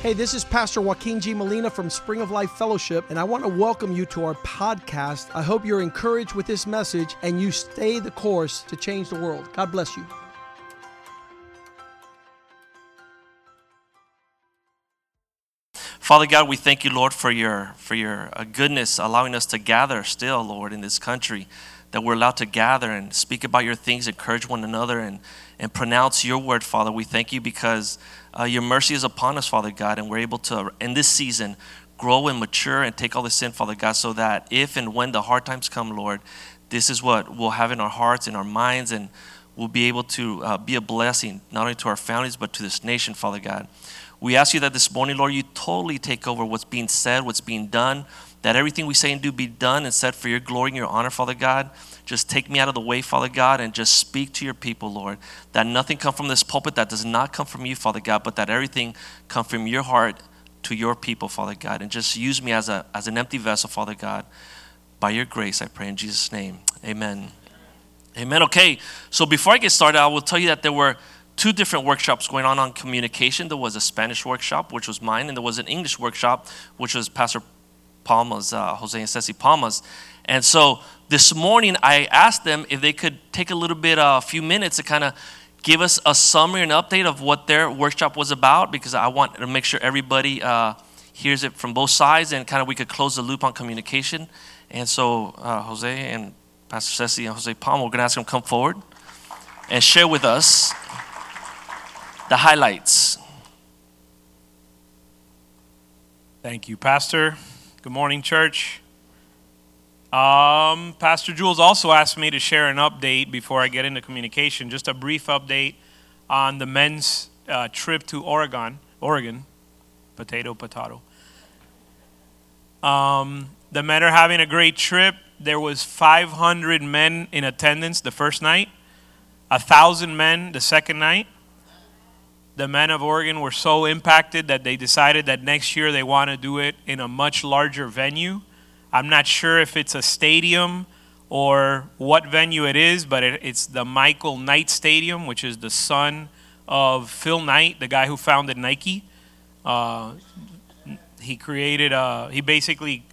Hey, this is Pastor Joaquin G. Molina from Spring of Life Fellowship, and I want to welcome you to our podcast. I hope you're encouraged with this message and you stay the course to change the world. God bless you. Father God, we thank you, Lord, for your for your uh, goodness, allowing us to gather still, Lord, in this country, that we're allowed to gather and speak about your things, encourage one another, and and pronounce your word, Father. We thank you because uh, your mercy is upon us, Father God, and we're able to in this season grow and mature and take all the sin, Father God, so that if and when the hard times come, Lord, this is what we'll have in our hearts, in our minds, and we'll be able to uh, be a blessing not only to our families but to this nation, Father God. We ask you that this morning, Lord, you totally take over what's being said, what's being done, that everything we say and do be done and said for your glory and your honor, Father God. Just take me out of the way, Father God, and just speak to your people, Lord. That nothing come from this pulpit that does not come from you, Father God, but that everything come from your heart to your people, Father God. And just use me as, a, as an empty vessel, Father God. By your grace, I pray in Jesus' name. Amen. Amen. Okay, so before I get started, I will tell you that there were two different workshops going on on communication. There was a Spanish workshop, which was mine, and there was an English workshop, which was Pastor Palma's, uh, Jose and Ceci Palma's. And so this morning, I asked them if they could take a little bit, a uh, few minutes to kind of give us a summary and update of what their workshop was about, because I want to make sure everybody uh, hears it from both sides and kind of we could close the loop on communication. And so uh, Jose and Pastor Ceci and Jose Palma, we're going to ask them to come forward and share with us the highlights. Thank you, Pastor. Good morning, church. Um, Pastor Jules also asked me to share an update before I get into communication, just a brief update on the men's uh, trip to Oregon. Oregon, potato, potato. Um, the men are having a great trip. There was 500 men in attendance the first night, a thousand men the second night the men of Oregon were so impacted that they decided that next year they want to do it in a much larger venue. I'm not sure if it's a stadium or what venue it is, but it, it's the Michael Knight Stadium, which is the son of Phil Knight, the guy who founded Nike. Uh, he created, a, he basically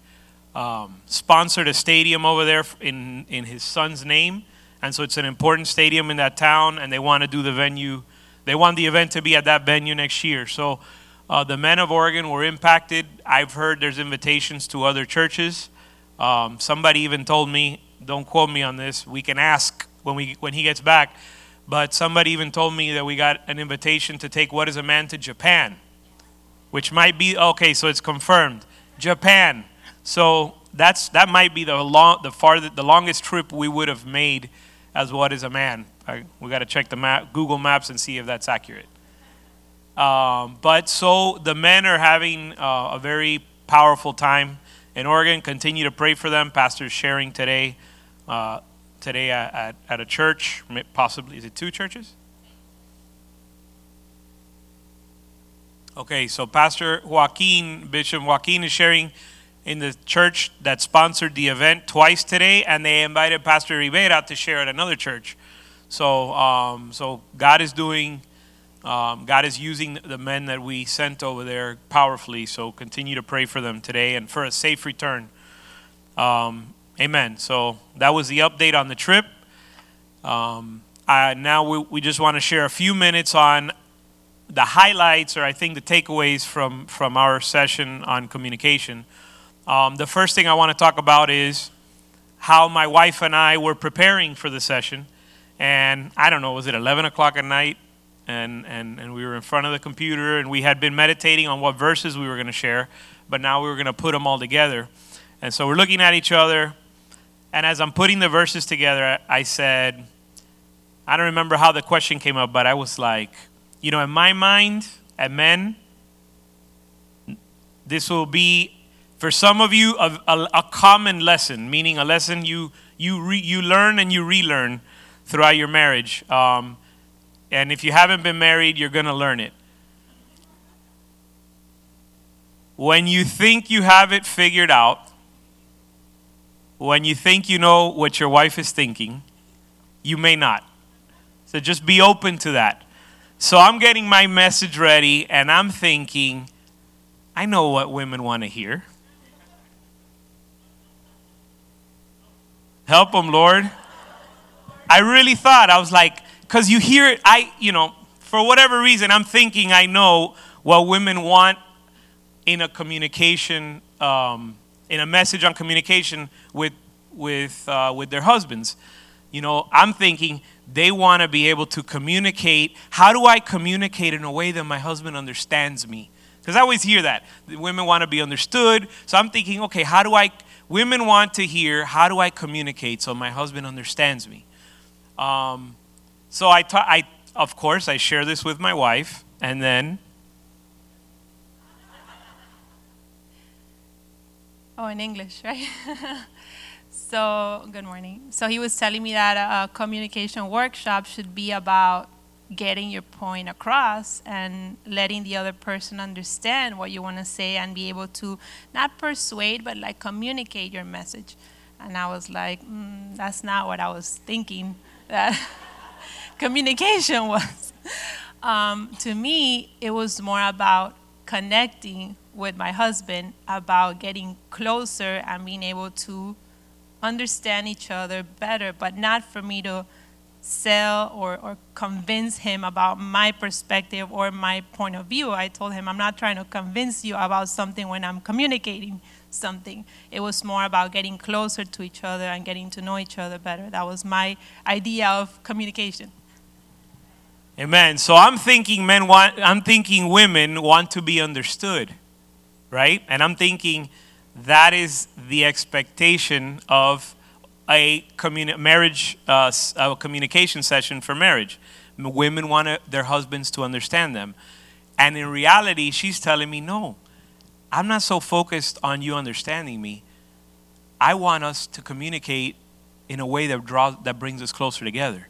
um, sponsored a stadium over there in, in his son's name. And so it's an important stadium in that town, and they want to do the venue they want the event to be at that venue next year. So uh, the men of Oregon were impacted. I've heard there's invitations to other churches. Um, somebody even told me, don't quote me on this. We can ask when we when he gets back. But somebody even told me that we got an invitation to take What is a Man to Japan, which might be okay. So it's confirmed, Japan. So that's that might be the long, the farthest, the longest trip we would have made as What is a Man. I, we got to check the map, Google Maps and see if that's accurate. Um, but so the men are having uh, a very powerful time in Oregon. Continue to pray for them. Pastor's sharing today, uh, today at, at, at, a church, possibly, is it two churches? Okay, so Pastor Joaquin, Bishop Joaquin is sharing in the church that sponsored the event twice today, and they invited Pastor Rivera to share at another church. So, um, so God is doing, um, God is using the men that we sent over there powerfully. So continue to pray for them today and for a safe return. Um, amen. So that was the update on the trip. Um, I, now we, we just want to share a few minutes on the highlights, or I think the takeaways from from our session on communication. Um, the first thing I want to talk about is how my wife and I were preparing for the session and I don't know, was it 11 o'clock at night? And, and, and we were in front of the computer and we had been meditating on what verses we were going to share, but now we were going to put them all together. And so we're looking at each other. And as I'm putting the verses together, I said, I don't remember how the question came up, but I was like, you know, in my mind, at men, this will be for some of you a, a, a common lesson, meaning a lesson you you re, you learn and you relearn throughout your marriage. Um, and if you haven't been married, you're going to learn it. When you think you have it figured out, when you think you know what your wife is thinking, you may not. So just be open to that. So I'm getting my message ready and I'm thinking, I know what women want to hear. Help them, Lord. I really thought, I was like, because you hear it, I, you know, for whatever reason, I'm thinking I know what women want in a communication, um, in a message on communication with, with, uh, with their husbands. You know, I'm thinking they want to be able to communicate. How do I communicate in a way that my husband understands me? Because I always hear that. Women want to be understood. So I'm thinking, okay, how do I, women want to hear, how do I communicate so my husband understands me? Um, so I, ta- I, of course, I share this with my wife, and then. Oh, in English, right? so, good morning. So, he was telling me that a communication workshop should be about getting your point across and letting the other person understand what you want to say and be able to not persuade, but like communicate your message. And I was like, mm, that's not what I was thinking that communication was. Um, to me, it was more about connecting with my husband, about getting closer and being able to understand each other better, but not for me to sell or, or convince him about my perspective or my point of view. I told him, I'm not trying to convince you about something when I'm communicating something. It was more about getting closer to each other and getting to know each other better. That was my idea of communication. Amen. So I'm thinking men want I'm thinking women want to be understood. Right? And I'm thinking that is the expectation of a communi- marriage uh, a communication session for marriage. Women want their husbands to understand them. And in reality, she's telling me, no, I'm not so focused on you understanding me. I want us to communicate in a way that draws that brings us closer together.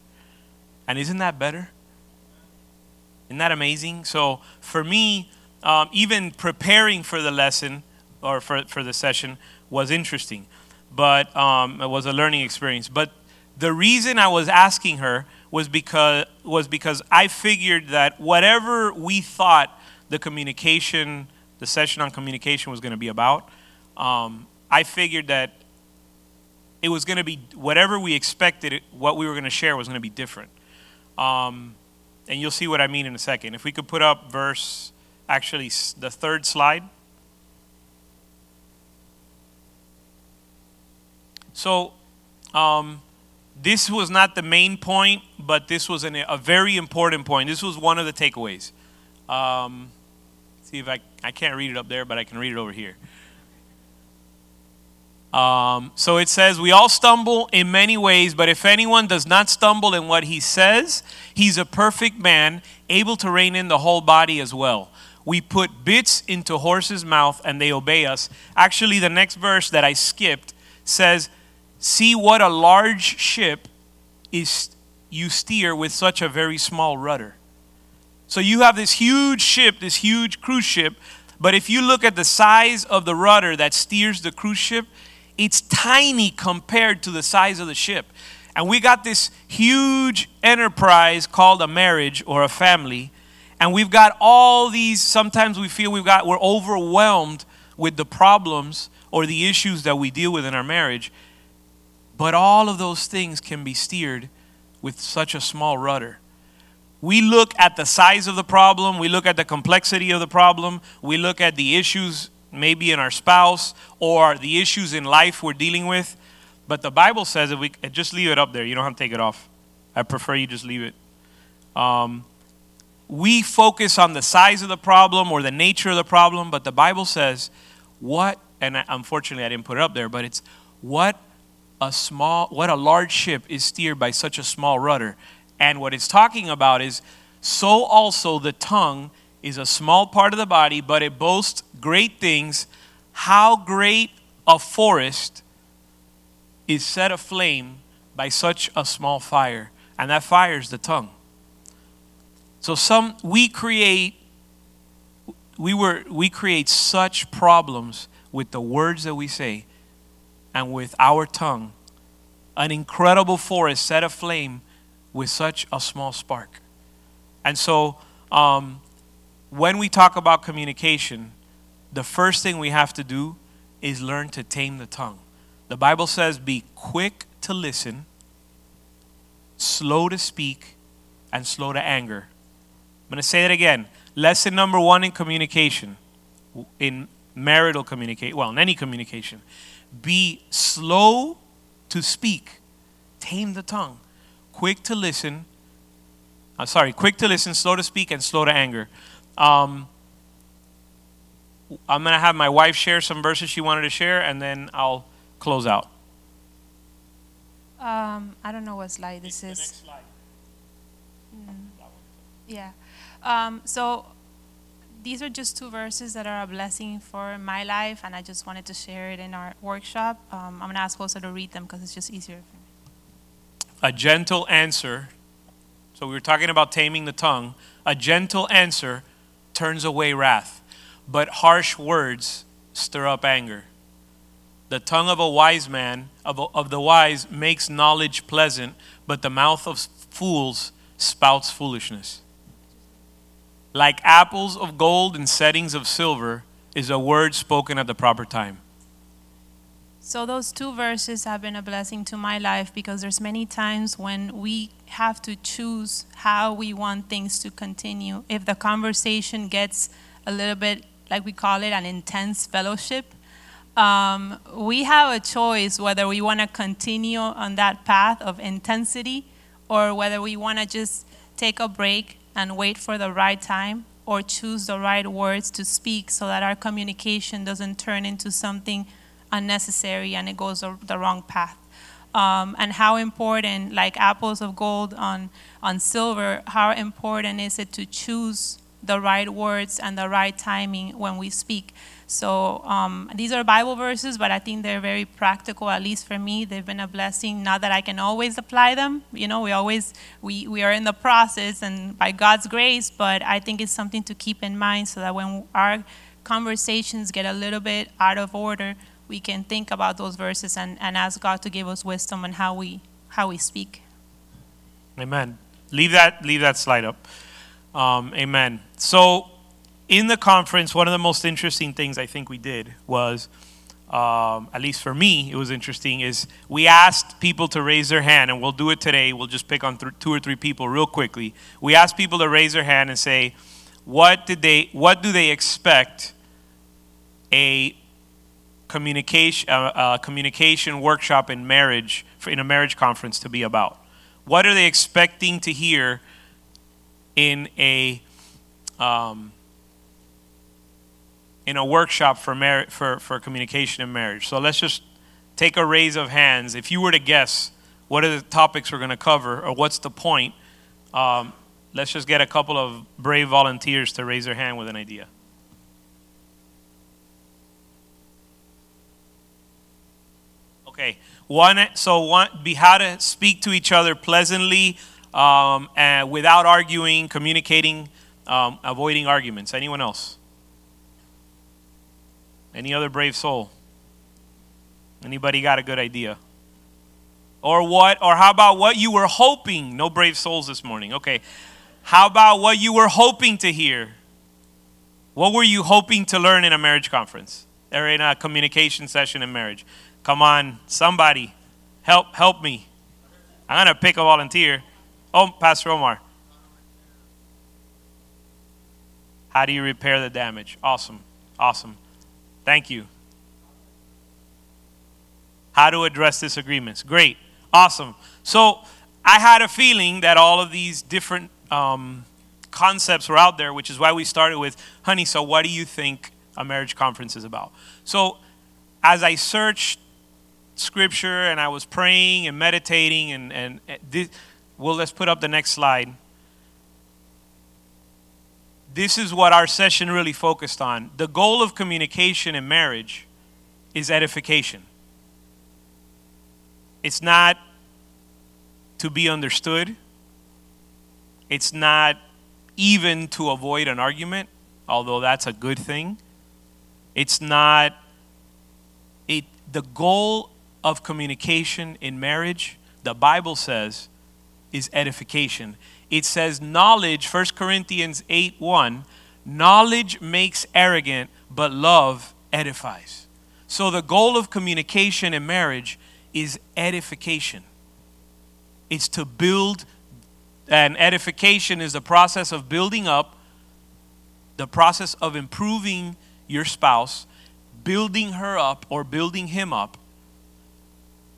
And isn't that better? Isn't that amazing? So for me, um, even preparing for the lesson or for, for the session was interesting, but um, it was a learning experience. But the reason I was asking her was because was because I figured that whatever we thought the communication the session on communication was going to be about, um, I figured that it was going to be whatever we expected, what we were going to share was going to be different. Um, and you'll see what I mean in a second. If we could put up verse, actually, the third slide. So, um, this was not the main point, but this was an, a very important point. This was one of the takeaways. Um, see if I I can't read it up there, but I can read it over here. Um, so it says, We all stumble in many ways, but if anyone does not stumble in what he says, he's a perfect man, able to rein in the whole body as well. We put bits into horses' mouth and they obey us. Actually, the next verse that I skipped says, See what a large ship is you steer with such a very small rudder. So you have this huge ship, this huge cruise ship, but if you look at the size of the rudder that steers the cruise ship, it's tiny compared to the size of the ship. And we got this huge enterprise called a marriage or a family, and we've got all these sometimes we feel we've got we're overwhelmed with the problems or the issues that we deal with in our marriage. But all of those things can be steered with such a small rudder we look at the size of the problem, we look at the complexity of the problem, we look at the issues maybe in our spouse or the issues in life we're dealing with. But the Bible says if we just leave it up there, you don't have to take it off. I prefer you just leave it. Um, we focus on the size of the problem or the nature of the problem, but the Bible says what, and unfortunately I didn't put it up there, but it's what a small, what a large ship is steered by such a small rudder. And what it's talking about is so also the tongue is a small part of the body, but it boasts great things. How great a forest is set aflame by such a small fire, and that fire is the tongue. So some we create we were we create such problems with the words that we say and with our tongue. An incredible forest set aflame with such a small spark. And so, um, when we talk about communication, the first thing we have to do is learn to tame the tongue. The Bible says, be quick to listen, slow to speak, and slow to anger. I'm going to say it again. Lesson number one in communication, in marital communication, well, in any communication, be slow to speak, tame the tongue, quick to listen. I'm sorry, quick to listen, slow to speak, and slow to anger. Um, I'm going to have my wife share some verses she wanted to share, and then I'll close out. Um, I don't know what slide this is. Yeah. Um, so these are just two verses that are a blessing for my life, and I just wanted to share it in our workshop. Um, I'm going to ask Jose to read them because it's just easier for me. A gentle answer. So we were talking about taming the tongue. A gentle answer turns away wrath, but harsh words stir up anger. The tongue of a wise man, of, of the wise, makes knowledge pleasant, but the mouth of fools spouts foolishness. Like apples of gold and settings of silver is a word spoken at the proper time. So those two verses have been a blessing to my life because there's many times when we have to choose how we want things to continue. If the conversation gets a little bit like we call it an intense fellowship, um, we have a choice whether we want to continue on that path of intensity or whether we want to just take a break and wait for the right time or choose the right words to speak so that our communication doesn't turn into something unnecessary and it goes the wrong path. Um, and how important, like apples of gold on, on silver, how important is it to choose the right words and the right timing when we speak? So um, these are Bible verses, but I think they're very practical, at least for me. They've been a blessing. Not that I can always apply them. You know, we always, we, we are in the process and by God's grace, but I think it's something to keep in mind so that when our conversations get a little bit out of order, we can think about those verses and, and ask God to give us wisdom on how we, how we speak. Amen. Leave that, leave that slide up. Um, amen. So, in the conference, one of the most interesting things I think we did was, um, at least for me, it was interesting, is we asked people to raise their hand, and we'll do it today. We'll just pick on th- two or three people real quickly. We asked people to raise their hand and say, what did they, what do they expect a communication, uh, uh, communication workshop in marriage, for, in a marriage conference to be about? What are they expecting to hear in a um, in a workshop for, mar- for, for communication in marriage. So let's just take a raise of hands. If you were to guess what are the topics we're going to cover or what's the point, um, let's just get a couple of brave volunteers to raise their hand with an idea. Okay, one. So one, be how to speak to each other pleasantly, um, and without arguing, communicating, um, avoiding arguments. Anyone else? Any other brave soul? Anybody got a good idea? Or what? Or how about what you were hoping? No brave souls this morning. Okay. How about what you were hoping to hear? What were you hoping to learn in a marriage conference or in a communication session in marriage? Come on, somebody, help help me. I'm gonna pick a volunteer. Oh, Pastor Omar. How do you repair the damage? Awesome, awesome. Thank you. How to address disagreements. Great. Awesome. So I had a feeling that all of these different um, concepts were out there, which is why we started with, honey, so what do you think a marriage conference is about? So as I searched scripture and I was praying and meditating, and, and this, well, let's put up the next slide this is what our session really focused on. The goal of communication in marriage is edification. It's not to be understood, it's not even to avoid an argument, although that's a good thing. It's not it the goal of communication in marriage, the Bible says, is edification it says knowledge 1 corinthians 8 1 knowledge makes arrogant but love edifies. So the goal of communication in marriage is edification. It's to build, and edification is the process of building up, the process of improving your spouse, building her up or building him up,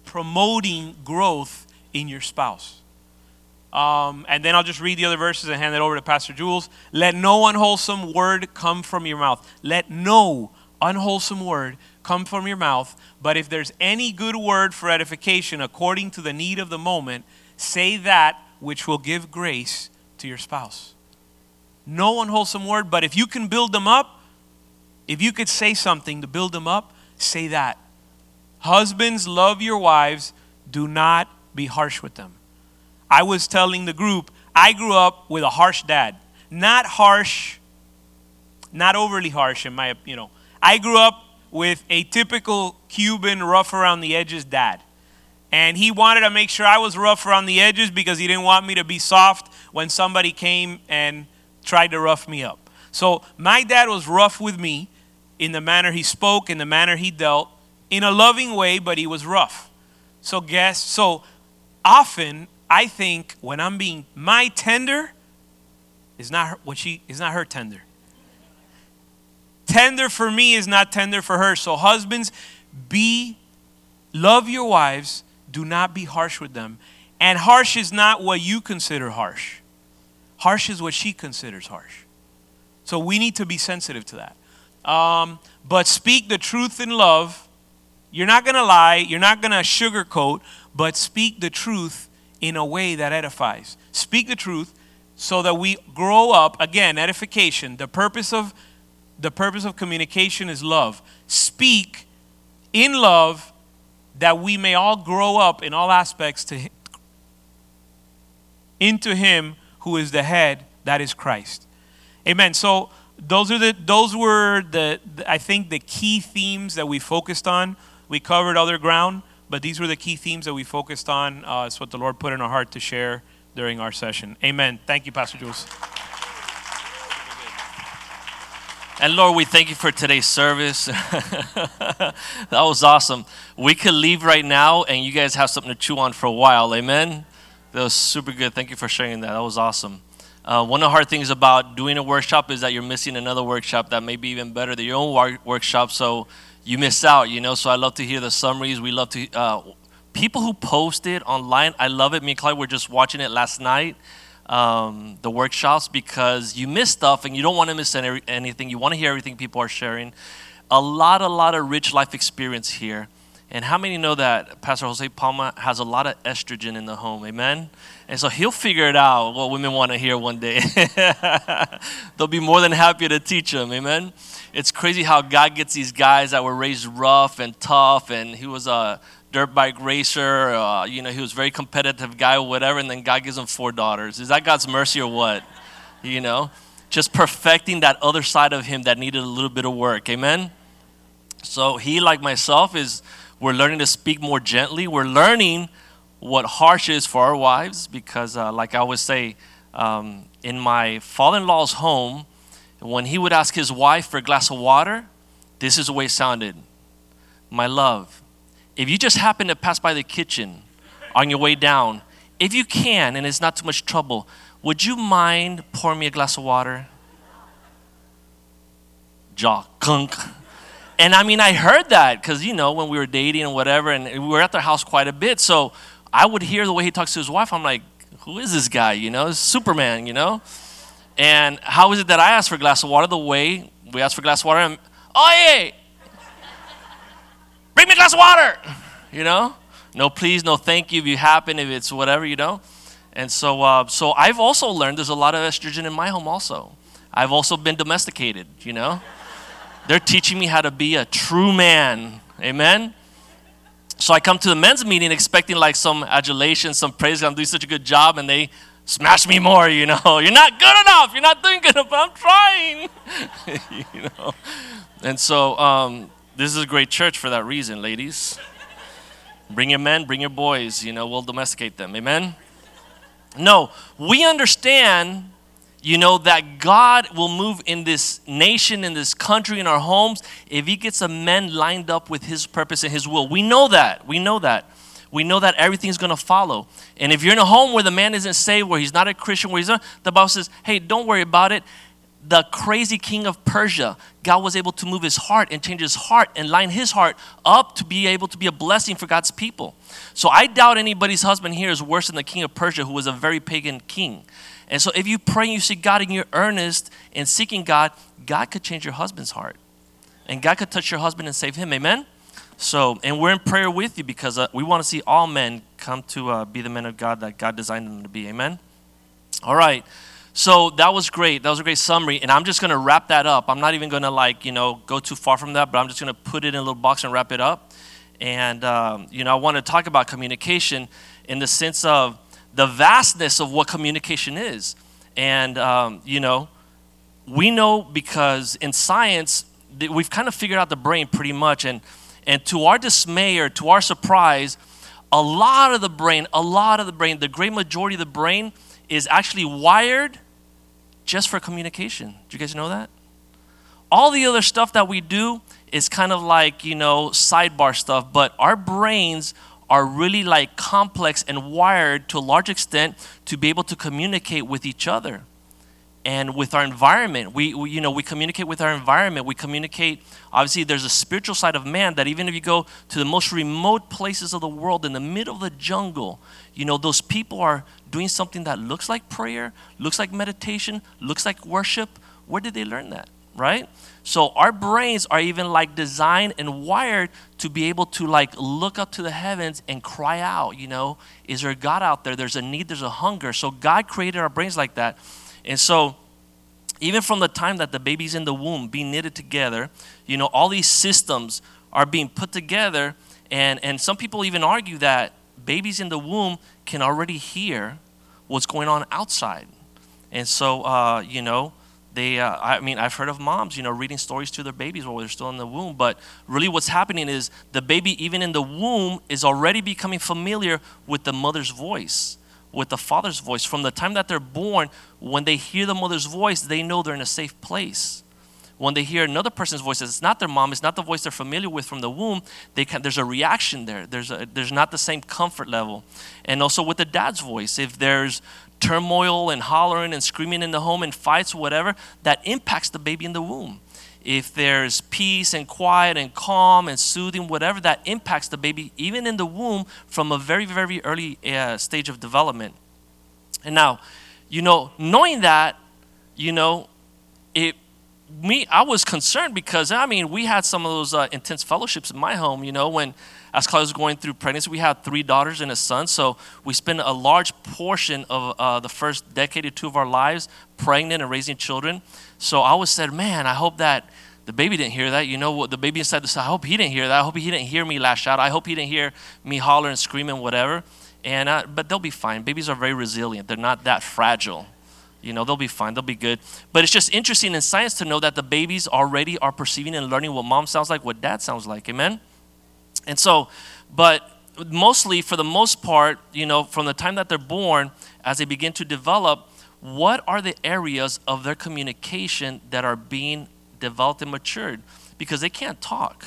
promoting growth in your spouse. Um, and then I'll just read the other verses and hand it over to Pastor Jules. Let no unwholesome word come from your mouth. Let no unwholesome word come from your mouth. But if there's any good word for edification according to the need of the moment, say that which will give grace to your spouse. No unwholesome word, but if you can build them up, if you could say something to build them up, say that. Husbands, love your wives. Do not be harsh with them. I was telling the group, I grew up with a harsh dad. Not harsh, not overly harsh in my, you know. I grew up with a typical Cuban rough around the edges dad. And he wanted to make sure I was rough around the edges because he didn't want me to be soft when somebody came and tried to rough me up. So my dad was rough with me in the manner he spoke, in the manner he dealt, in a loving way, but he was rough. So guess so often I think when I'm being my tender is not her, what she is not her tender. Tender for me is not tender for her. So husbands, be love your wives, do not be harsh with them. And harsh is not what you consider harsh. Harsh is what she considers harsh. So we need to be sensitive to that. Um, but speak the truth in love. You're not going to lie. You're not going to sugarcoat, but speak the truth in a way that edifies. Speak the truth so that we grow up again edification. The purpose of the purpose of communication is love. Speak in love that we may all grow up in all aspects to into him who is the head that is Christ. Amen. So those are the those were the, the I think the key themes that we focused on. We covered other ground but these were the key themes that we focused on. Uh, it's what the Lord put in our heart to share during our session. Amen. Thank you, Pastor Jules. And Lord, we thank you for today's service. that was awesome. We could leave right now and you guys have something to chew on for a while. Amen. That was super good. Thank you for sharing that. That was awesome. Uh, one of the hard things about doing a workshop is that you're missing another workshop that may be even better than your own workshop. So you miss out, you know. So I love to hear the summaries. We love to uh, people who post it online. I love it. Me and Clyde were just watching it last night, um, the workshops, because you miss stuff and you don't want to miss any, anything. You want to hear everything people are sharing. A lot, a lot of rich life experience here. And how many know that Pastor Jose Palma has a lot of estrogen in the home? Amen. And so he'll figure it out what women want to hear one day. They'll be more than happy to teach them. Amen it's crazy how God gets these guys that were raised rough and tough, and he was a dirt bike racer. Uh, you know, he was a very competitive guy whatever, and then God gives him four daughters. Is that God's mercy or what? You know, just perfecting that other side of him that needed a little bit of work. Amen. So he, like myself, is we're learning to speak more gently. We're learning what harsh is for our wives because, uh, like I always say, um, in my father-in-law's home when he would ask his wife for a glass of water, this is the way it sounded My love, if you just happen to pass by the kitchen on your way down, if you can and it's not too much trouble, would you mind pouring me a glass of water? Jaw kunk. And I mean, I heard that because, you know, when we were dating and whatever, and we were at their house quite a bit. So I would hear the way he talks to his wife. I'm like, who is this guy? You know, Superman, you know? And how is it that I ask for a glass of water the way we ask for a glass of water? And, oh, yeah, bring me a glass of water. You know? No, please, no, thank you if you happen, if it's whatever, you know? And so, uh, so I've also learned there's a lot of estrogen in my home also. I've also been domesticated, you know? They're teaching me how to be a true man. Amen? So I come to the men's meeting expecting like some adulation, some praise. I'm doing such a good job, and they smash me more, you know. You're not good enough. You're not doing good enough. I'm trying, you know. And so um, this is a great church for that reason, ladies. Bring your men, bring your boys. You know, we'll domesticate them. Amen. No, we understand you know, that God will move in this nation, in this country, in our homes, if He gets a men lined up with His purpose and His will. We know that. We know that. We know that everything's going to follow. And if you're in a home where the man isn't saved, where he's not a Christian, where he's not, the Bible says, hey, don't worry about it. The crazy king of Persia, God was able to move his heart and change his heart and line his heart up to be able to be a blessing for God's people. So I doubt anybody's husband here is worse than the king of Persia, who was a very pagan king. And so if you pray and you see God and you're earnest in seeking God, God could change your husband's heart. And God could touch your husband and save him. Amen? So, and we're in prayer with you because uh, we want to see all men come to uh, be the men of God that God designed them to be. Amen? All right. So that was great. That was a great summary. And I'm just going to wrap that up. I'm not even going to, like, you know, go too far from that, but I'm just going to put it in a little box and wrap it up. And, um, you know, I want to talk about communication in the sense of, the vastness of what communication is. And, um, you know, we know because in science, we've kind of figured out the brain pretty much. And, and to our dismay or to our surprise, a lot of the brain, a lot of the brain, the great majority of the brain is actually wired just for communication. Do you guys know that? All the other stuff that we do is kind of like, you know, sidebar stuff, but our brains are really like complex and wired to a large extent to be able to communicate with each other and with our environment we, we, you know we communicate with our environment we communicate obviously there's a spiritual side of man that even if you go to the most remote places of the world in the middle of the jungle you know those people are doing something that looks like prayer looks like meditation looks like worship where did they learn that right so our brains are even like designed and wired to be able to like look up to the heavens and cry out, you know, is there a God out there? There's a need, there's a hunger. So God created our brains like that. And so even from the time that the baby's in the womb being knitted together, you know, all these systems are being put together. And and some people even argue that babies in the womb can already hear what's going on outside. And so uh, you know, they uh, i mean i've heard of moms you know reading stories to their babies while they're still in the womb. But really what's happening is the baby even in the womb is already becoming familiar with the mother's voice with the father's voice. From the time that they're born when they hear the mother's voice they know they're in a safe place. When they hear another person's voice it's not their mom it's not the voice they're familiar with from the womb they can, there's a reaction there. There's, a, there's not the same comfort level. And also with the dad's voice if there's turmoil and hollering and screaming in the home and fights, whatever, that impacts the baby in the womb. If there's peace and quiet and calm and soothing, whatever, that impacts the baby even in the womb from a very, very early uh, stage of development. And now, you know, knowing that, you know, it me I was concerned because I mean we had some of those uh, intense fellowships in my home. You know, when as Claudia was going through pregnancy, we had three daughters and a son. So we spent a large portion of uh, the first decade or two of our lives pregnant and raising children. So I always said, man, I hope that the baby didn't hear that. You know what? The baby inside the cell, I hope he didn't hear that. I hope he didn't hear me lash out. I hope he didn't hear me holler and scream and whatever. And uh, but they'll be fine. Babies are very resilient. They're not that fragile. You know, they'll be fine. They'll be good. But it's just interesting in science to know that the babies already are perceiving and learning what mom sounds like, what dad sounds like. Amen? And so, but mostly, for the most part, you know, from the time that they're born, as they begin to develop, what are the areas of their communication that are being developed and matured? Because they can't talk,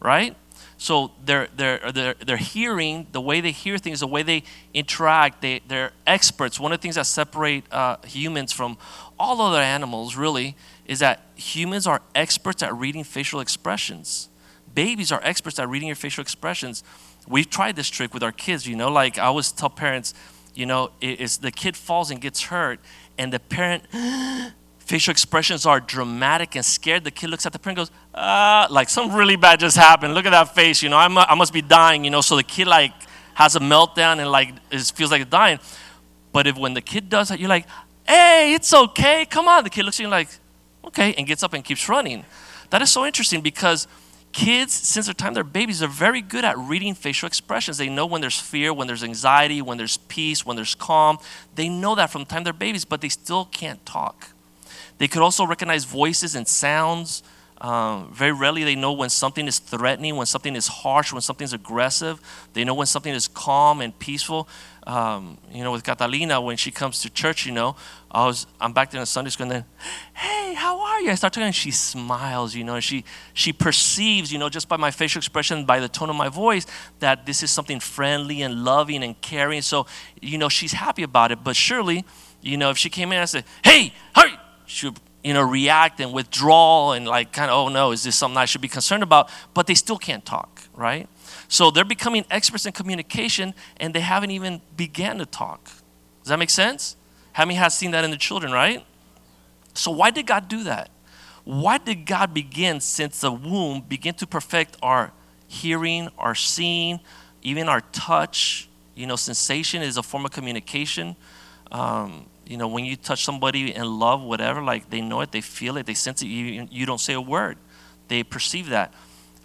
right? So they're, they're, they're, they're hearing, the way they hear things, the way they interact, they, they're experts. One of the things that separate uh, humans from all other animals, really, is that humans are experts at reading facial expressions babies are experts at reading your facial expressions. We've tried this trick with our kids, you know, like I always tell parents, you know, it's the kid falls and gets hurt, and the parent facial expressions are dramatic and scared. The kid looks at the parent goes, ah, like something really bad just happened. Look at that face, you know, I'm, I must be dying, you know. So the kid like has a meltdown and like it feels like dying. But if when the kid does that, you're like, hey, it's okay, come on. The kid looks at you like, okay, and gets up and keeps running. That is so interesting because Kids, since the time they're babies, are very good at reading facial expressions. They know when there's fear, when there's anxiety, when there's peace, when there's calm. They know that from the time they're babies, but they still can't talk. They could also recognize voices and sounds. Um, very rarely they know when something is threatening, when something is harsh, when something's aggressive. They know when something is calm and peaceful. Um, you know, with Catalina, when she comes to church, you know, I was I'm back there in Sunday school and then, hey, how are you? I start talking and she smiles, you know, and she she perceives, you know, just by my facial expression, by the tone of my voice, that this is something friendly and loving and caring. So, you know, she's happy about it. But surely, you know, if she came in and said, hey, hurry, she would you know, react and withdraw and like kind of, oh no, is this something I should be concerned about? But they still can't talk, right? So they're becoming experts in communication and they haven't even began to talk. Does that make sense? How many has seen that in the children, right? So why did God do that? Why did God begin since the womb begin to perfect our hearing, our seeing, even our touch? You know, sensation is a form of communication. Um, you know, when you touch somebody in love, whatever, like they know it, they feel it, they sense it. You, you don't say a word, they perceive that.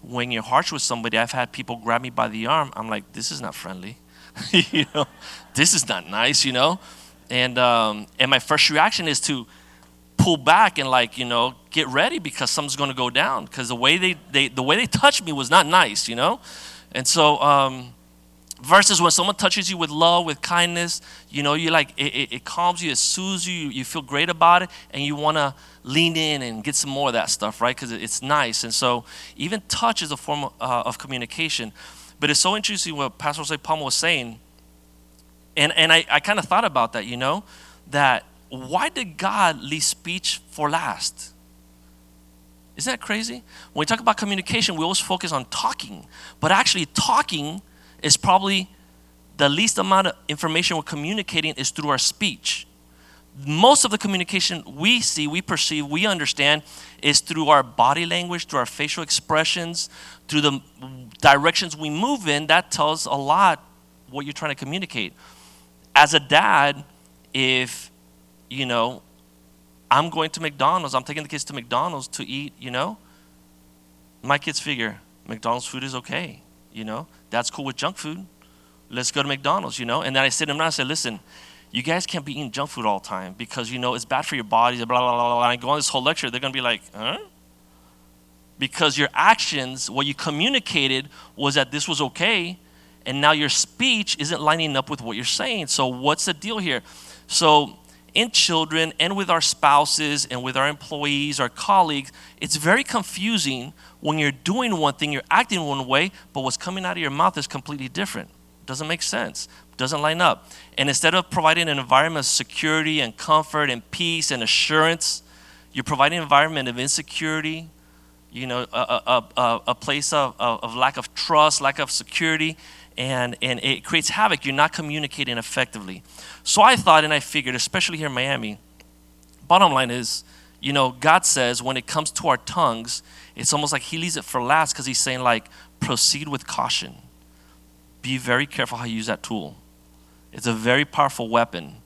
When you're harsh with somebody, I've had people grab me by the arm. I'm like, this is not friendly. you know, this is not nice. You know, and um, and my first reaction is to pull back and like you know get ready because something's going to go down because the way they, they the way they touched me was not nice. You know, and so. Um, versus when someone touches you with love with kindness you know you like it, it, it, calms you it soothes you you feel great about it and you want to lean in and get some more of that stuff right? Because it's nice. And so even touch is a form of, uh, of communication. But it's so interesting what pastor jose palma was saying. And, and i, I kind of thought about that you know that why did god leave speech for last? Isn't that crazy? When we talk about communication we always focus on talking. But actually talking is probably the least amount of information we're communicating is through our speech. Most of the communication we see, we perceive, we understand is through our body language, through our facial expressions, through the directions we move in. That tells a lot what you're trying to communicate. As a dad, if, you know, I'm going to McDonald's, I'm taking the kids to McDonald's to eat, you know, my kids figure McDonald's food is okay, you know. That's cool with junk food. Let's go to McDonald's, you know? And then I sit them down and say, listen, you guys can't be eating junk food all the time because, you know, it's bad for your bodies, blah, blah, blah, blah. And I go on this whole lecture, they're going to be like, huh? Because your actions, what you communicated was that this was okay, and now your speech isn't lining up with what you're saying. So, what's the deal here? So, in children and with our spouses and with our employees, our colleagues, it's very confusing when you're doing one thing, you're acting one way, but what's coming out of your mouth is completely different. Doesn't make sense, doesn't line up. And instead of providing an environment of security and comfort and peace and assurance, you're providing an environment of insecurity, you know, a, a, a, a place of, of, of lack of trust, lack of security, and, and it creates havoc. You're not communicating effectively. So I thought and I figured, especially here in Miami, bottom line is, you know, God says when it comes to our tongues, it's almost like He leaves it for last because He's saying, like, proceed with caution. Be very careful how you use that tool. It's a very powerful weapon.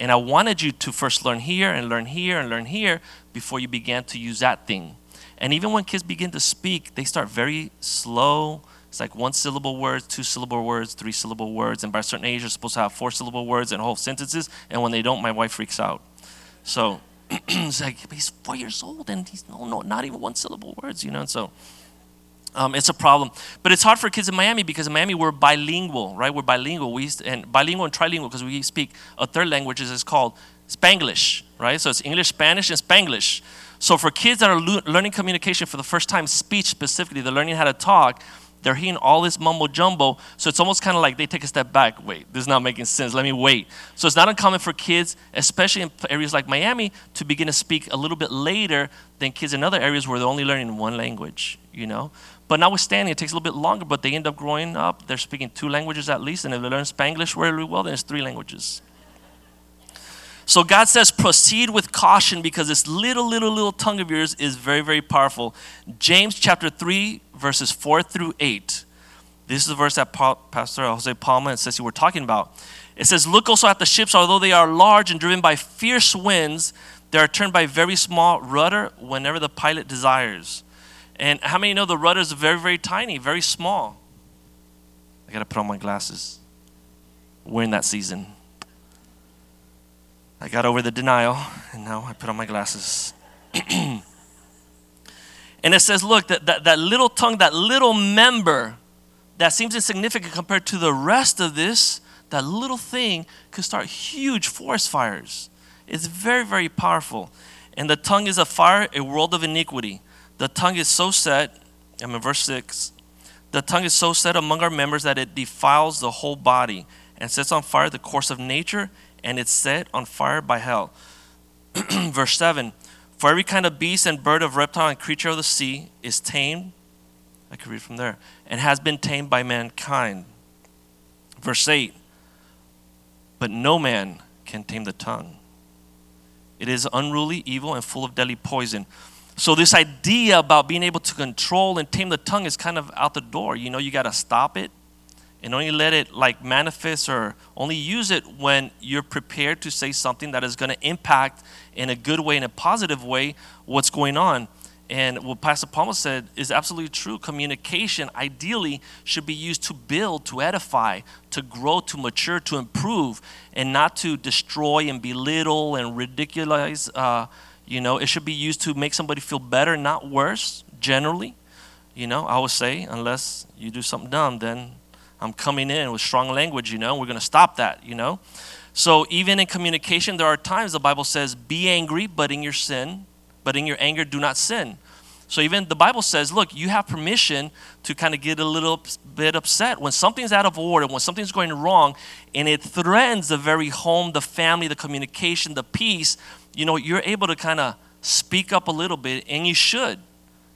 And I wanted you to first learn here and learn here and learn here before you began to use that thing. And even when kids begin to speak, they start very slow, it's like one syllable words, two syllable words, three syllable words, and by a certain age, you're supposed to have four syllable words and whole sentences. And when they don't, my wife freaks out. So it's like, he's four years old and he's no, no, not even one syllable words, you know. And so um, it's a problem. But it's hard for kids in Miami because in Miami we're bilingual, right? We're bilingual. We and bilingual and trilingual because we speak a third language is called Spanglish, right? So it's English, Spanish, and Spanglish. So for kids that are learning communication for the first time, speech specifically, they're learning how to talk they're hearing all this mumbo jumbo. So it's almost kind of like they take a step back. Wait, this is not making sense. Let me wait. So it's not uncommon for kids, especially in areas like Miami, to begin to speak a little bit later than kids in other areas where they're only learning one language, you know? But notwithstanding, it takes a little bit longer, but they end up growing up, they're speaking two languages at least, and if they learn Spanglish really well, then it's three languages. So God says, proceed with caution because this little, little, little tongue of yours is very, very powerful. James chapter 3, verses 4 through 8. This is the verse that Pastor Jose Palma and Ceci were talking about. It says, Look also at the ships, although they are large and driven by fierce winds, they are turned by very small rudder whenever the pilot desires. And how many know the rudder is very, very tiny, very small? I got to put on my glasses. We're in that season. I got over the denial, and now I put on my glasses. And it says, look, that, that, that little tongue, that little member that seems insignificant compared to the rest of this, that little thing could start huge forest fires. It's very, very powerful. And the tongue is a fire, a world of iniquity. The tongue is so set, I'm in verse 6. The tongue is so set among our members that it defiles the whole body and sets on fire the course of nature, and it's set on fire by hell. verse 7 For every kind of beast and bird of reptile and creature of the sea is tamed. I could read from there. And has been tamed by mankind. Verse 8 But no man can tame the tongue. It is unruly, evil, and full of deadly poison. So, this idea about being able to control and tame the tongue is kind of out the door. You know, you got to stop it and only let it like manifest or only use it when you're prepared to say something that is going to impact in a good way, in a positive way, what's going on. And what Pastor Palmer said is absolutely true. Communication ideally should be used to build, to edify, to grow, to mature, to improve, and not to destroy and belittle and ridiculous. Uh, you know, it should be used to make somebody feel better, not worse, generally. You know, I would say, unless you do something dumb, then I'm coming in with strong language, you know, we're going to stop that, you know. So even in communication, there are times the Bible says, be angry, but in your sin, but in your anger, do not sin. So even the Bible says, look, you have permission to kind of get a little bit upset when something's out of order, when something's going wrong, and it threatens the very home, the family, the communication, the peace. You know, you're able to kind of speak up a little bit, and you should.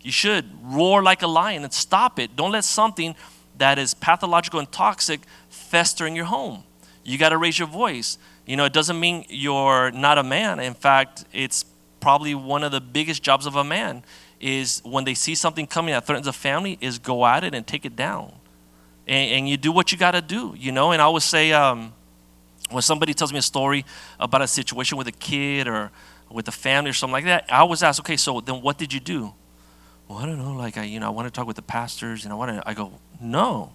You should roar like a lion and stop it. Don't let something that is pathological and toxic fester in your home. You got to raise your voice. You know, it doesn't mean you're not a man. In fact, it's probably one of the biggest jobs of a man is when they see something coming that threatens a family is go at it and take it down. And, and you do what you got to do, you know. And I always say, um, when somebody tells me a story about a situation with a kid or with a family or something like that, I always ask, okay, so then what did you do? Well, I don't know. Like I, you know, I want to talk with the pastors, and I want to. I go, no.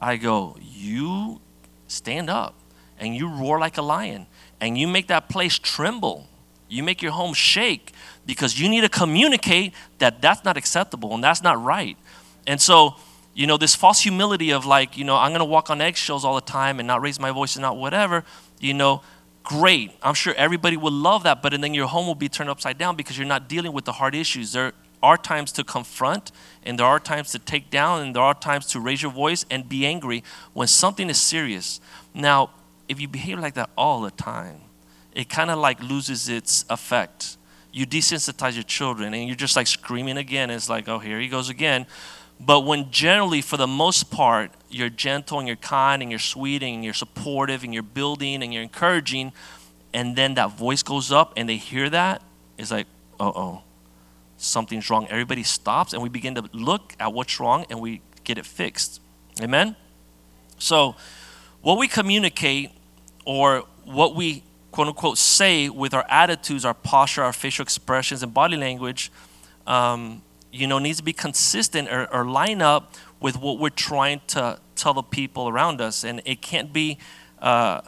I go, you stand up and you roar like a lion and you make that place tremble. You make your home shake because you need to communicate that that's not acceptable and that's not right. And so, you know, this false humility of like, you know, I'm going to walk on eggshells all the time and not raise my voice and not whatever, you know, great. I'm sure everybody would love that, but and then your home will be turned upside down because you're not dealing with the hard issues. There are times to confront, and there are times to take down, and there are times to raise your voice and be angry when something is serious. Now, if you behave like that all the time, it kind of like loses its effect. You desensitize your children, and you're just like screaming again. It's like, oh, here he goes again. But when generally, for the most part, you're gentle and you're kind and you're sweet and you're supportive and you're building and you're encouraging, and then that voice goes up and they hear that, it's like, uh oh, something's wrong. Everybody stops and we begin to look at what's wrong and we get it fixed. Amen? So, what we communicate or what we quote unquote say with our attitudes, our posture, our facial expressions, and body language, um, you know, needs to be consistent or, or line up with what we're trying to tell the people around us. And it can't be, uh,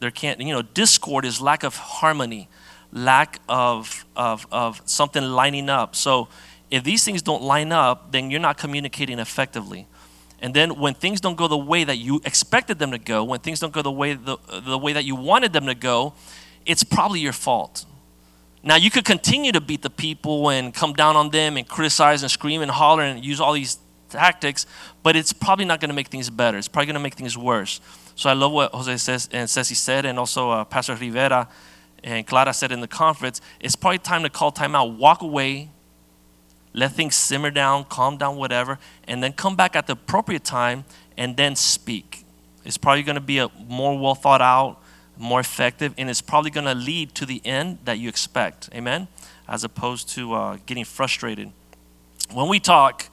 there can't, you know, discord is lack of harmony lack of, of, of something lining up. So if these things don't line up, then you're not communicating effectively. And then when things don't go the way that you expected them to go, when things don't go the way the, the way that you wanted them to go, it's probably your fault. Now you could continue to beat the people and come down on them and criticize and scream and holler and use all these tactics, but it's probably not going to make things better. It's probably going to make things worse. So I love what Jose says and says he said, and also uh, Pastor Rivera and Clara said in the conference, it's probably time to call time out, walk away, let things simmer down, calm down, whatever, and then come back at the appropriate time and then speak. It's probably going to be a more well thought out, more effective, and it's probably going to lead to the end that you expect. Amen? As opposed to uh, getting frustrated. When we talk,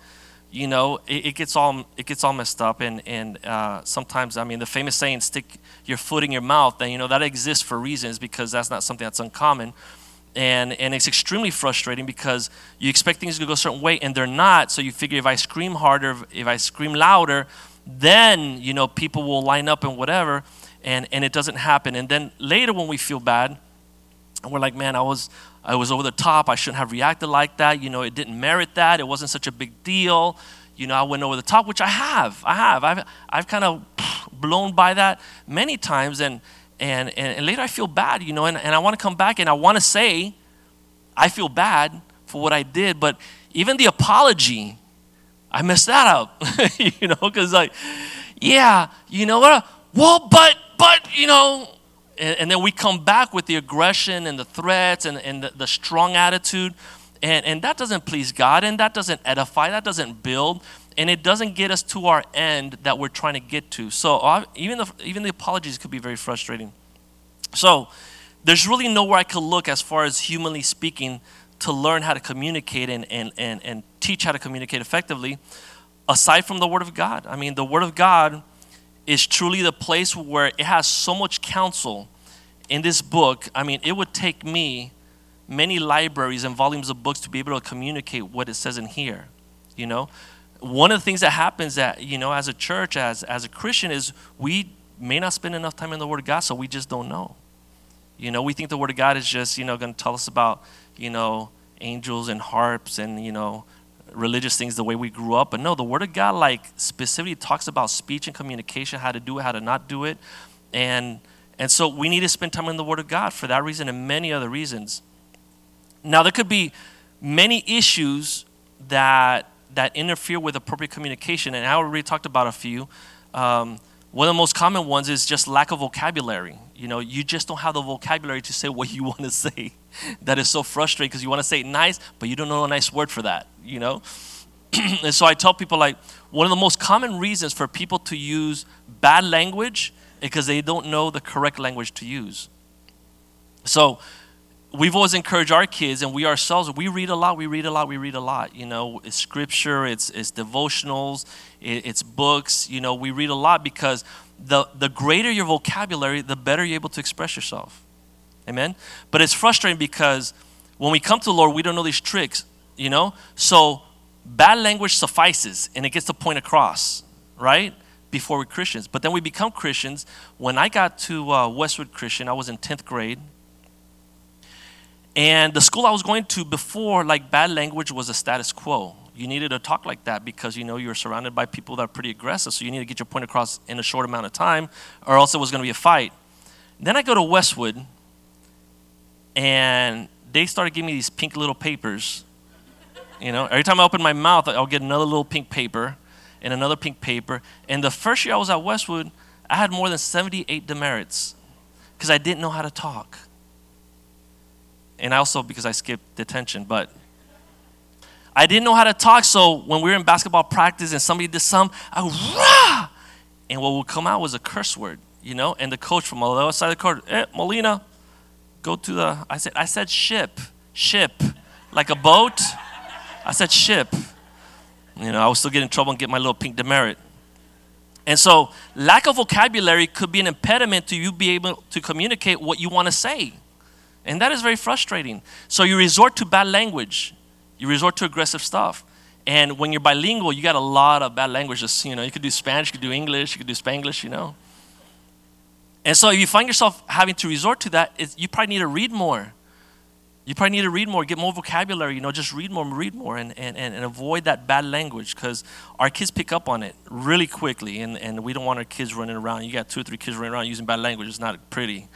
you know, it, it, gets all it gets all messed up, and and uh, sometimes, I mean, the famous saying, "Stick your foot in your mouth," and you know that exists for reasons because that's not something that's uncommon, and and it's extremely frustrating because you expect things to go a certain way and they're not. So you figure if I scream harder, if I scream louder, then you know people will line up and whatever, and and it doesn't happen. And then later when we feel bad, And we're like, man, I was, I was over the top. I shouldn't have reacted like that. You know, it didn't merit that. It wasn't such a big deal. You know, I went over the top, which I have. I have. I've, I've kind of blown by that many times. And, and, and, and later I feel bad, you know, and, and I want to come back and I want to say, I feel bad for what I did. But even the apology, I messed that up, you know, because like, yeah, you know what? Well, but, but, you know, and, and, then we come back with the aggression and the threats and, and the, the strong attitude. And, and that doesn't please God and that doesn't edify, that doesn't build, and it doesn't get us to our end that we're trying to get to. So uh, even, the, even the apologies could be very frustrating. So there's really nowhere I could look as far as humanly speaking to learn how to communicate and, and, and, and teach how to communicate effectively aside from the Word of God. I mean, the Word of God is truly the place where it has so much counsel in this book. I mean, it would take me many libraries and volumes of books to be able to communicate what it says in here. You know, one of the things that happens that you know as a church, as as a Christian, is we may not spend enough time in the Word of God, so we just don't know. You know, we think the Word of God is just you know going to tell us about you know angels and harps and you know religious things the way we grew up. But no, the Word of God, like, specifically talks about speech and communication, how to do it, how to not do it. And, and so we need to spend time in the Word of God for that reason and many other reasons. Now, there could be many issues that, that interfere with appropriate communication, and I already talked about a few. Um, one of the most common ones is just lack of vocabulary. You know, you just don't have the vocabulary to say what you want to say. that is so frustrating because you want to say it nice, but you don't know a nice word for that, you know? and so I tell people, like, one of the most common reasons for people to use bad language is because they don't know the correct language to use. So, we've always encouraged our kids and we ourselves we read a lot we read a lot we read a lot you know it's scripture it's, it's devotionals it's books you know we read a lot because the, the greater your vocabulary the better you're able to express yourself amen? But it's frustrating because when we come to the lord we don't know these tricks you know? So bad language suffices and it gets the point across right? Before we're christians. But then we become christians. When i got to uh, westwood christian i was in 10th grade. And the school I was going to before, like bad language was a status quo. You needed to talk like that because you know you were surrounded by people that are pretty aggressive, so you need to get your point across in a short amount of time, or else it was going to be a fight. Then I go to Westwood, and they started giving me these pink little papers. You know, every time I open my mouth, I'll get another little pink paper and another pink paper. And the first year I was at Westwood, I had more than 78 demerits because I didn't know how to talk and I also because I skipped detention, but I didn't know how to talk. So when we were in basketball practice and somebody did some, I would rah, and what would come out was a curse word, you know. And the coach from the other side of the court, eh, Molina, go to the. I said, I said ship, ship, like a boat. I said ship. You know, I was still getting in trouble and get my little pink demerit. And so, lack of vocabulary could be an impediment to you be able to communicate what you want to say. And that is very frustrating. So you resort to bad language, you resort to aggressive stuff. And when you're bilingual, you got a lot of bad languages. You know, you could do Spanish, you could do English, you could do Spanglish, you know. And so if you find yourself having to resort to that, you probably need to read more. You probably need to read more, get more vocabulary, you know, just read more, read more, and, and, and avoid that bad language because our kids pick up on it really quickly, and, and we don't want our kids running around. You got two or three kids running around using bad language, it's not pretty.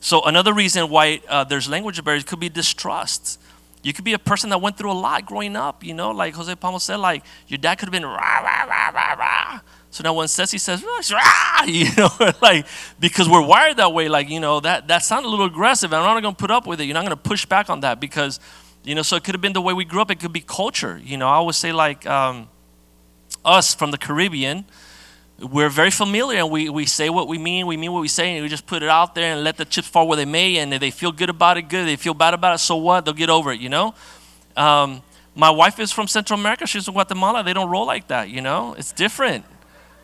So another reason why uh, there's language barriers could be distrust. You could be a person that went through a lot growing up, you know, like Jose Palma said, like your dad could have been rah, rah, rah, rah, rah. So now when Ceci says, you know, like, because we're wired that way, like, you know, that, that sounded a little aggressive I'm not going to put up with it. You're not going to push back on that because, you know, so it could have been the way we grew up. It could be culture. You know, I always say like um, us from the Caribbean, we're very familiar and we, we say what we mean, we mean what we say, and we just put it out there and let the chips fall where they may. And if they feel good about it, good. If they feel bad about it, so what? They'll get over it, you know? Um, my wife is from Central America. She's from Guatemala. They don't roll like that, you know? It's different,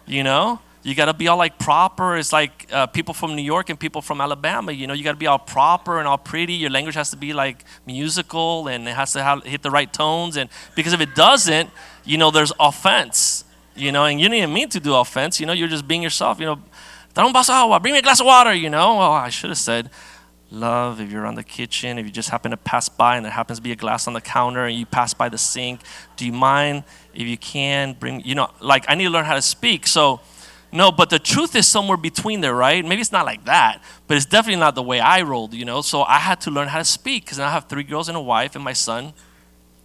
you know? You got to be all like proper. It's like uh, people from New York and people from Alabama. You know, you got to be all proper and all pretty. Your language has to be like musical and it has to have, hit the right tones. And because if it doesn't, you know, there's offense you know, and you didn't mean to do offense, you know, you're just being yourself, you know. Bring me a glass of water, you know. Well, I should have said, love, if you're on the kitchen, if you just happen to pass by and there happens to be a glass on the counter and you pass by the sink, do you mind if you can bring, you know, like I need to learn how to speak. So, no, but the truth is somewhere between there, right? Maybe it's not like that, but it's definitely not the way I rolled, you know? So I had to learn how to speak because I have three girls and a wife and my son.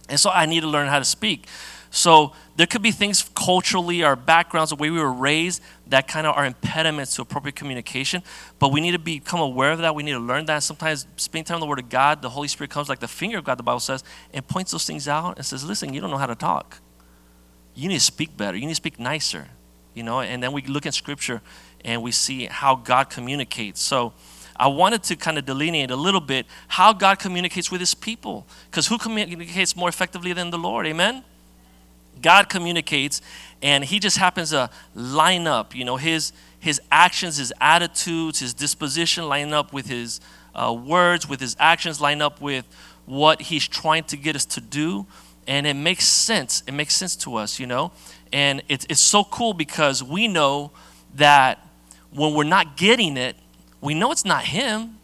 And so I need to learn how to speak. So there could be things culturally, our backgrounds, the way we were raised, that kind of are impediments to appropriate communication. But we need to become aware of that. We need to learn that. Sometimes spending time in the Word of God, the Holy Spirit comes like the finger of God, the Bible says, and points those things out and says, listen, you don't know how to talk. You need to speak better. You need to speak nicer. You know, and then we look at Scripture and we see how God communicates. So I wanted to kind of delineate a little bit how God communicates with His people. Because who communicates more effectively than the Lord? Amen? God communicates, and He just happens to line up, you know, His His actions, His attitudes, His disposition line up with His uh, words, with His actions line up with what He's trying to get us to do, and it makes sense. It makes sense to us, you know, and it's it's so cool because we know that when we're not getting it, we know it's not Him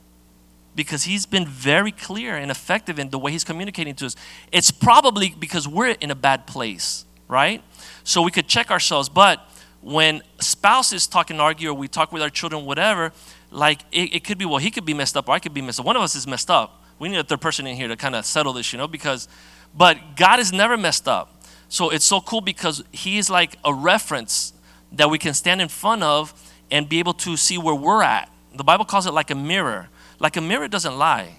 because he's been very clear and effective in the way he's communicating to us. It's probably because we're in a bad place, right? So we could check ourselves. But when spouses talk and argue, or we talk with our children, whatever, like it, it could be, well, he could be messed up, or I could be messed up. One of us is messed up. We need a third person in here to kind of settle this, you know, because, but God is never messed up. So it's so cool because he is like a reference that we can stand in front of and be able to see where we're at. The Bible calls it like a mirror like a mirror doesn't lie.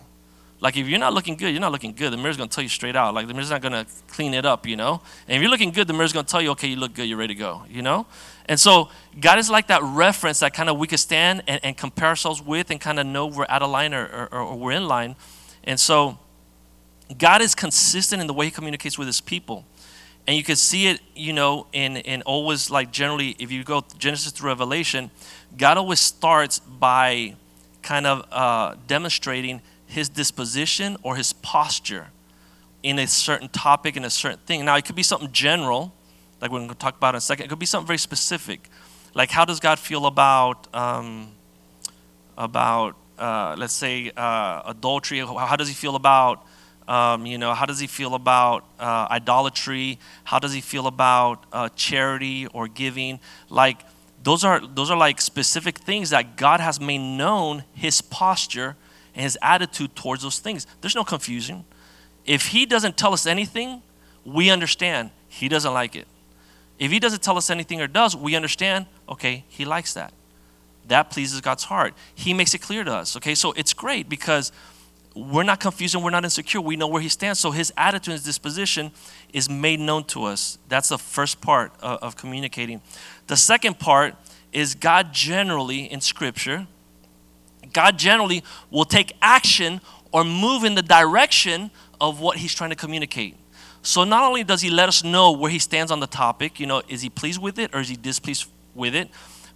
Like if you're not looking good, you're not looking good. The mirror's gonna tell you straight out. Like the mirror's not gonna clean it up, you know. And if you're looking good, the mirror's gonna tell you, okay, you look good, you're ready to go, you know. And so God is like that reference that kind of we can stand and, and compare ourselves with, and kind of know we're out of line or, or, or we're in line. And so God is consistent in the way He communicates with His people, and you can see it, you know, in in always like generally, if you go Genesis to Revelation, God always starts by kind of uh, demonstrating his disposition or his posture in a certain topic, in a certain thing. Now, it could be something general, like we're going to talk about in a second. It could be something very specific, like how does God feel about um, about uh, let's say uh, adultery? How does he feel about um, you know how does he feel about uh, idolatry? How does he feel about uh, charity or giving? Like those are those are like specific things that God has made known his posture and his attitude towards those things. There's no confusion. If he doesn't tell us anything, we understand he doesn't like it. If he doesn't tell us anything or does, we understand, okay, he likes that. That pleases God's heart. He makes it clear to us. Okay, so it's great because we're not confused and we're not insecure. We know where he stands. So his attitude, his disposition is made known to us. That's the first part of, of communicating. The second part is God generally in Scripture, God generally will take action or move in the direction of what He's trying to communicate. So not only does He let us know where He stands on the topic, you know, is He pleased with it or is He displeased with it,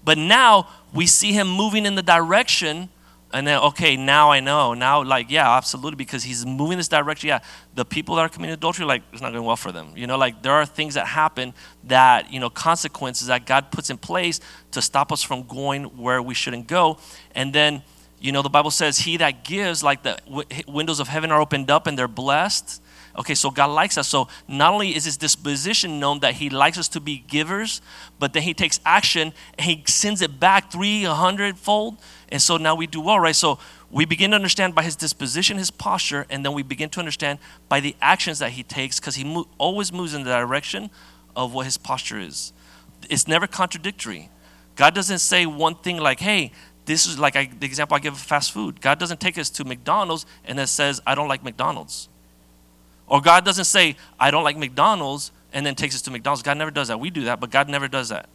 but now we see Him moving in the direction and then okay now i know. Now like yeah absolutely because he's moving this direction. Yeah the people that are committing adultery like it's not going well for them. You know like there are things that happen that you know consequences that god puts in place to stop us from going where we shouldn't go. And then you know the bible says he that gives like the w- windows of heaven are opened up and they're blessed okay so god likes us so not only is his disposition known that he likes us to be givers but then he takes action and he sends it back 300 fold and so now we do well, right? So we begin to understand by his disposition, his posture, and then we begin to understand by the actions that he takes because he mo- always moves in the direction of what his posture is. It's never contradictory. God doesn't say one thing like, hey, this is like I, the example I give of fast food. God doesn't take us to McDonald's and then says, I don't like McDonald's. Or God doesn't say, I don't like McDonald's and then takes us to McDonald's. God never does that. We do that, but God never does that.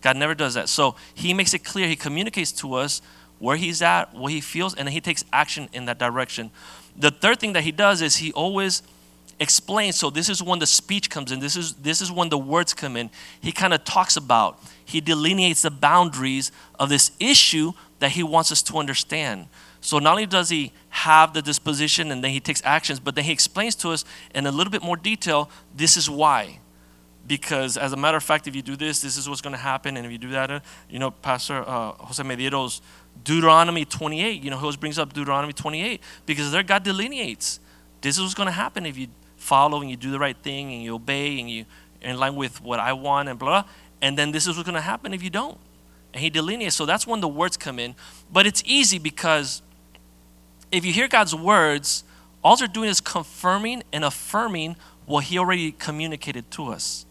God never does that. So he makes it clear, he communicates to us where he's at, what he feels, and then he takes action in that direction. The third thing that he does is he always explains. So this is when the speech comes in. This is this is when the words come in. He kind of talks about, he delineates the boundaries of this issue that he wants us to understand. So not only does he have the disposition and then he takes actions, but then he explains to us in a little bit more detail, this is why. because as a matter of fact, if you do this, this is what's going to happen, and if you do that, uh, you know, Pastor uh, Jose Medeiros, Deuteronomy 28, you know, he always brings up Deuteronomy 28 because there God delineates this is what's going to happen if you follow and you do the right thing and you obey and you in line with what I want and blah, blah and then this is what's going to happen if you don't. And he delineates. So that's when the words come in. But it's easy because if you hear God's words, all they're doing is confirming and affirming what he already communicated to us.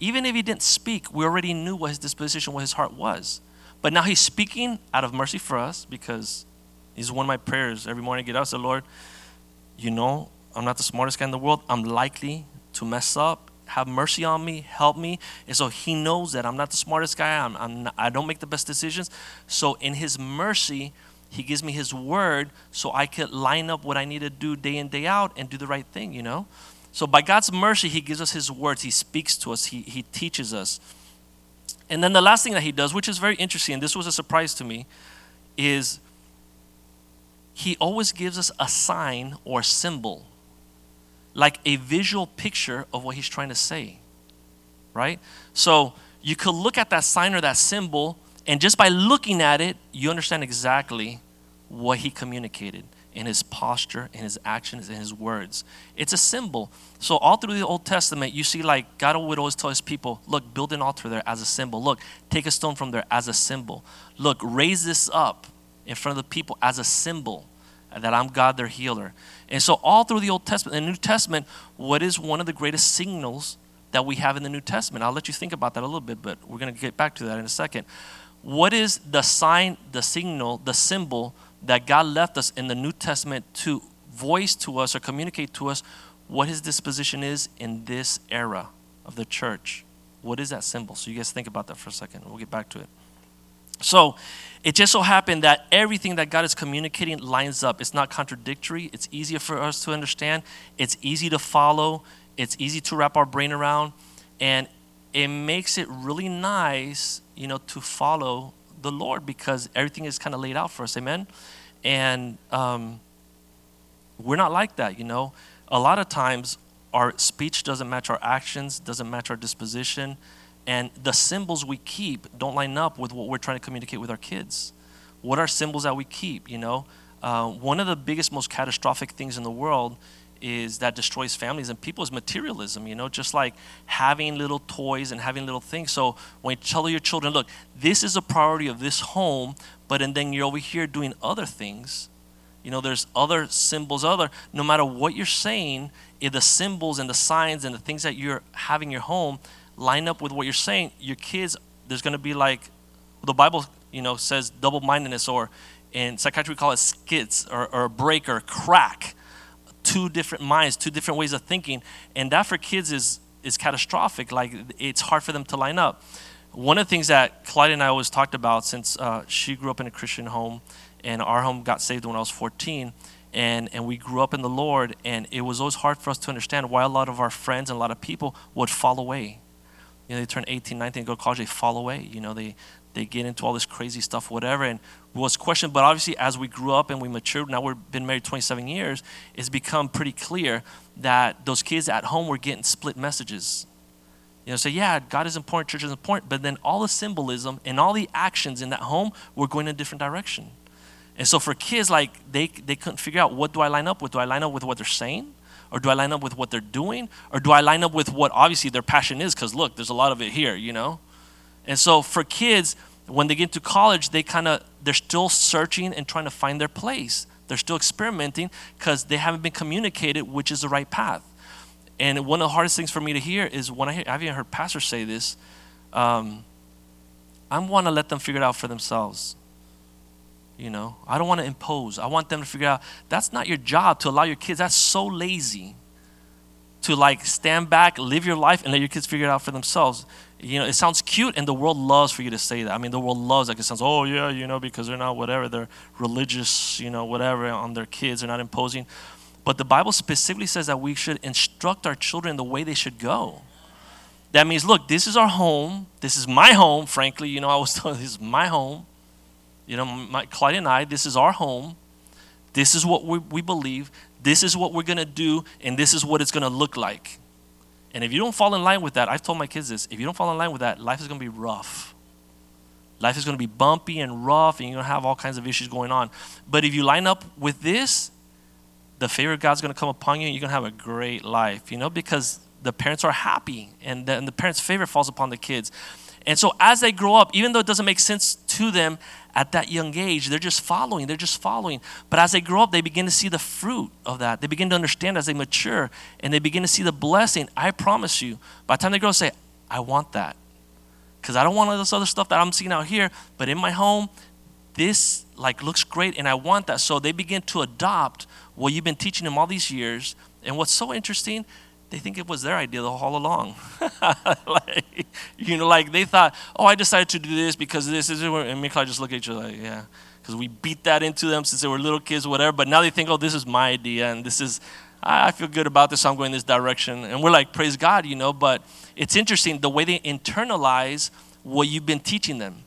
Even if he didn't speak, we already knew what his disposition, what his heart was. But now he's speaking out of mercy for us because he's one of my prayers every morning I get up. I say, Lord, you know, I'm not the smartest guy in the world. I'm likely to mess up. Have mercy on me, help me. And so he knows that I'm not the smartest guy. I'm, I'm not, I don't make the best decisions. So in his mercy, he gives me his word so I could line up what I need to do day in, day out and do the right thing, you know? So by God's mercy, he gives us his words. He speaks to us. He, he teaches us. And then the last thing that he does, which is very interesting, and this was a surprise to me, is he always gives us a sign or symbol, like a visual picture of what he's trying to say, right? So you could look at that sign or that symbol, and just by looking at it, you understand exactly what he communicated in his posture, in his actions, in his words. It's a symbol. So all through the Old Testament, you see like God would always tell his people, look, build an altar there as a symbol. Look, take a stone from there as a symbol. Look, raise this up in front of the people as a symbol that I'm God, their healer. And so all through the Old Testament the New Testament, what is one of the greatest signals that we have in the New Testament? I'll let you think about that a little bit, but we're going to get back to that in a second. What is the sign, the signal, the symbol that God left us in the New Testament to voice to us or communicate to us what his disposition is in this era of the church. What is that symbol? So you guys think about that for a second. We'll get back to it. So it just so happened that everything that God is communicating lines up. It's not contradictory. It's easier for us to understand. It's easy to follow. It's easy to wrap our brain around. And it makes it really nice, you know, to follow the Lord because everything is kind of laid out for us. Amen. And um, we're not like that, you know a lot of times our speech doesn't match our actions, doesn't match our disposition, and the symbols we keep don't line up with what we're trying to communicate with our kids. What are symbols that we keep? You know, uh, one of the biggest, most catastrophic things in the world is that destroys families and people is materialism. You know, just like having little toys and having little things. So when you tell your children, look, this is a priority of this home, but and then you're over here doing other things you know, there's other symbols, other, no matter what you're saying, if the symbols and the signs and the things that you're having in your home line up with what you're saying, your kids, there's to be like, the Bible, you know, says double mindedness, or in psychiatry, we call it skits or, or break or crack. Two different minds, two different ways of thinking. And that for kids is, is catastrophic. Like, it's hard for them to line up. One of the things that Clyde and I always talked about since uh, she grew up in a Christian home and our home got saved when I was 14. And, and we grew up in the Lord, and it was always hard for us to understand why a lot of our friends and a lot of people would fall away. You know, they turn 18, 19, go to college, they fall away. You know, they, they get into all this crazy stuff, whatever. And was questioned, but obviously, as we grew up and we matured, now we've been married 27 years, it's become pretty clear that those kids at home were getting split messages. You know, say, yeah, God is important, church is important, but then all the symbolism and all the actions in that home were going in a different direction. And so for kids, like they, they couldn't figure out what do I line up with? Do I line up with what they're saying? Or do I line up with what they're doing? Or do I line up with what obviously their passion is? Because look, there's a lot of it here, you know? And so for kids, when they get to college, they kind of, they're still searching and trying to find their place. They're still experimenting because they haven't been communicated which is the right path. And one of the hardest things for me to hear is when I hear, I've even heard pastors say this, um, I want to let them figure it out for themselves. You know, I don't want to impose. I want them to figure out that's not your job to allow your kids. That's so lazy to like stand back, live your life, and let your kids figure it out for themselves. You know, it sounds cute, and the world loves for you to say that. I mean, the world loves like it sounds. Oh yeah, you know, because they're not whatever. They're religious, you know, whatever on their kids. They're not imposing. But the Bible specifically says that we should instruct our children the way they should go. That means, look, this is our home. This is my home. Frankly, you know, I was telling this is my home you know, my, Clyde and I, this is our home. This is what we, we believe. This is what we're going to do, and this is what it's going to look like. And if you don't fall in line with that, I've told my kids this if you don't fall in line with that, life is going to be rough. Life is going to be bumpy and rough, and you're going to have all kinds of issues going on. But if you line up with this, the favor of God's going to come upon you, and you're going to have a great life, you know, because the parents are happy, and the, and the parents' favor falls upon the kids. And so as they grow up, even though it doesn't make sense to them at that young age, they're just following, they're just following. But as they grow up, they begin to see the fruit of that. They begin to understand as they mature and they begin to see the blessing. I promise you, by the time they grow, say, I want that because I don't want all this other stuff that I'm seeing out here. But in my home, this like looks great, and I want that. So they begin to adopt what you've been teaching them all these years. And what's so interesting, they think it was their idea all along. like, you know, like they thought, oh, I decided to do this because this is, and Mikhail just look at each other like, yeah, because we beat that into them since they were little kids, whatever. But now they think, oh, this is my idea, and this is, I feel good about this, so I'm going this direction. And we're like, praise God, you know. But it's interesting the way they internalize what you've been teaching them.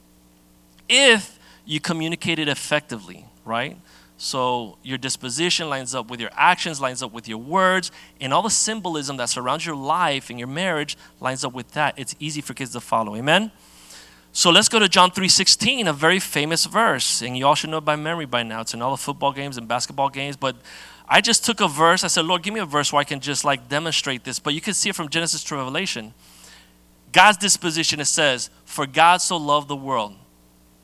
If you communicate it effectively, right? So your disposition lines up with your actions, lines up with your words, and all the symbolism that surrounds your life and your marriage lines up with that. It's easy for kids to follow. Amen? So let's go to John 3:16, a very famous verse, and you all should know it by memory by now. It's in all the football games and basketball games, but I just took a verse. I said, Lord, give me a verse where I can just like demonstrate this. But you can see it from Genesis to Revelation. God's disposition, it says, For God so loved the world.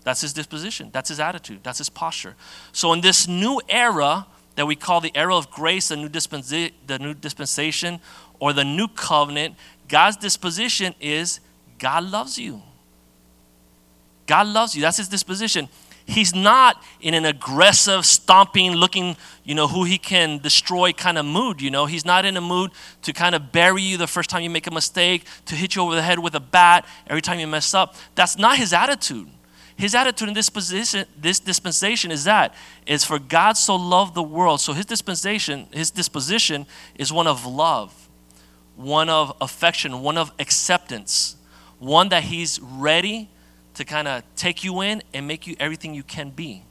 That's his disposition. That's his attitude. That's his posture. So in this new era that we call the era of grace, the new, the new dispensation, or the new covenant, God's disposition is God loves you. God loves you. That's his disposition. He's not in an aggressive, stomping, looking, you know, who he can destroy kind of mood, you know. He's not in a mood to kind of bury you the first time you make a mistake, to hit you over the head with a bat every time you mess up. That's not his attitude. His attitude in this position, this dispensation is that is for God so loved the world. So his dispensation, his disposition is one of love, one of affection, one of acceptance, one that he's ready to kind of take you in and make you everything you can be.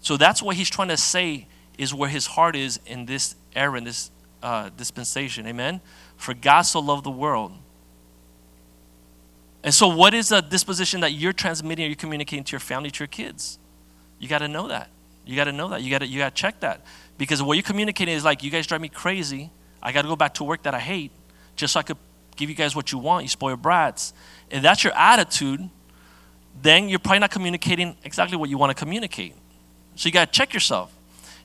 So that's what he's trying to say is where his heart is in this era, in this uh, dispensation. Amen? For God so loved the world. And so, what is the disposition that you're transmitting or you're communicating to your family, to your kids? You got to know that. You got to know that. You got to you got to check that because what you're communicating is like, you guys drive me crazy. I got to go back to work that I hate just so I could give you guys what you want. You spoil brats. If that's your attitude, then you're probably not communicating exactly what you want to communicate. So you got to check yourself.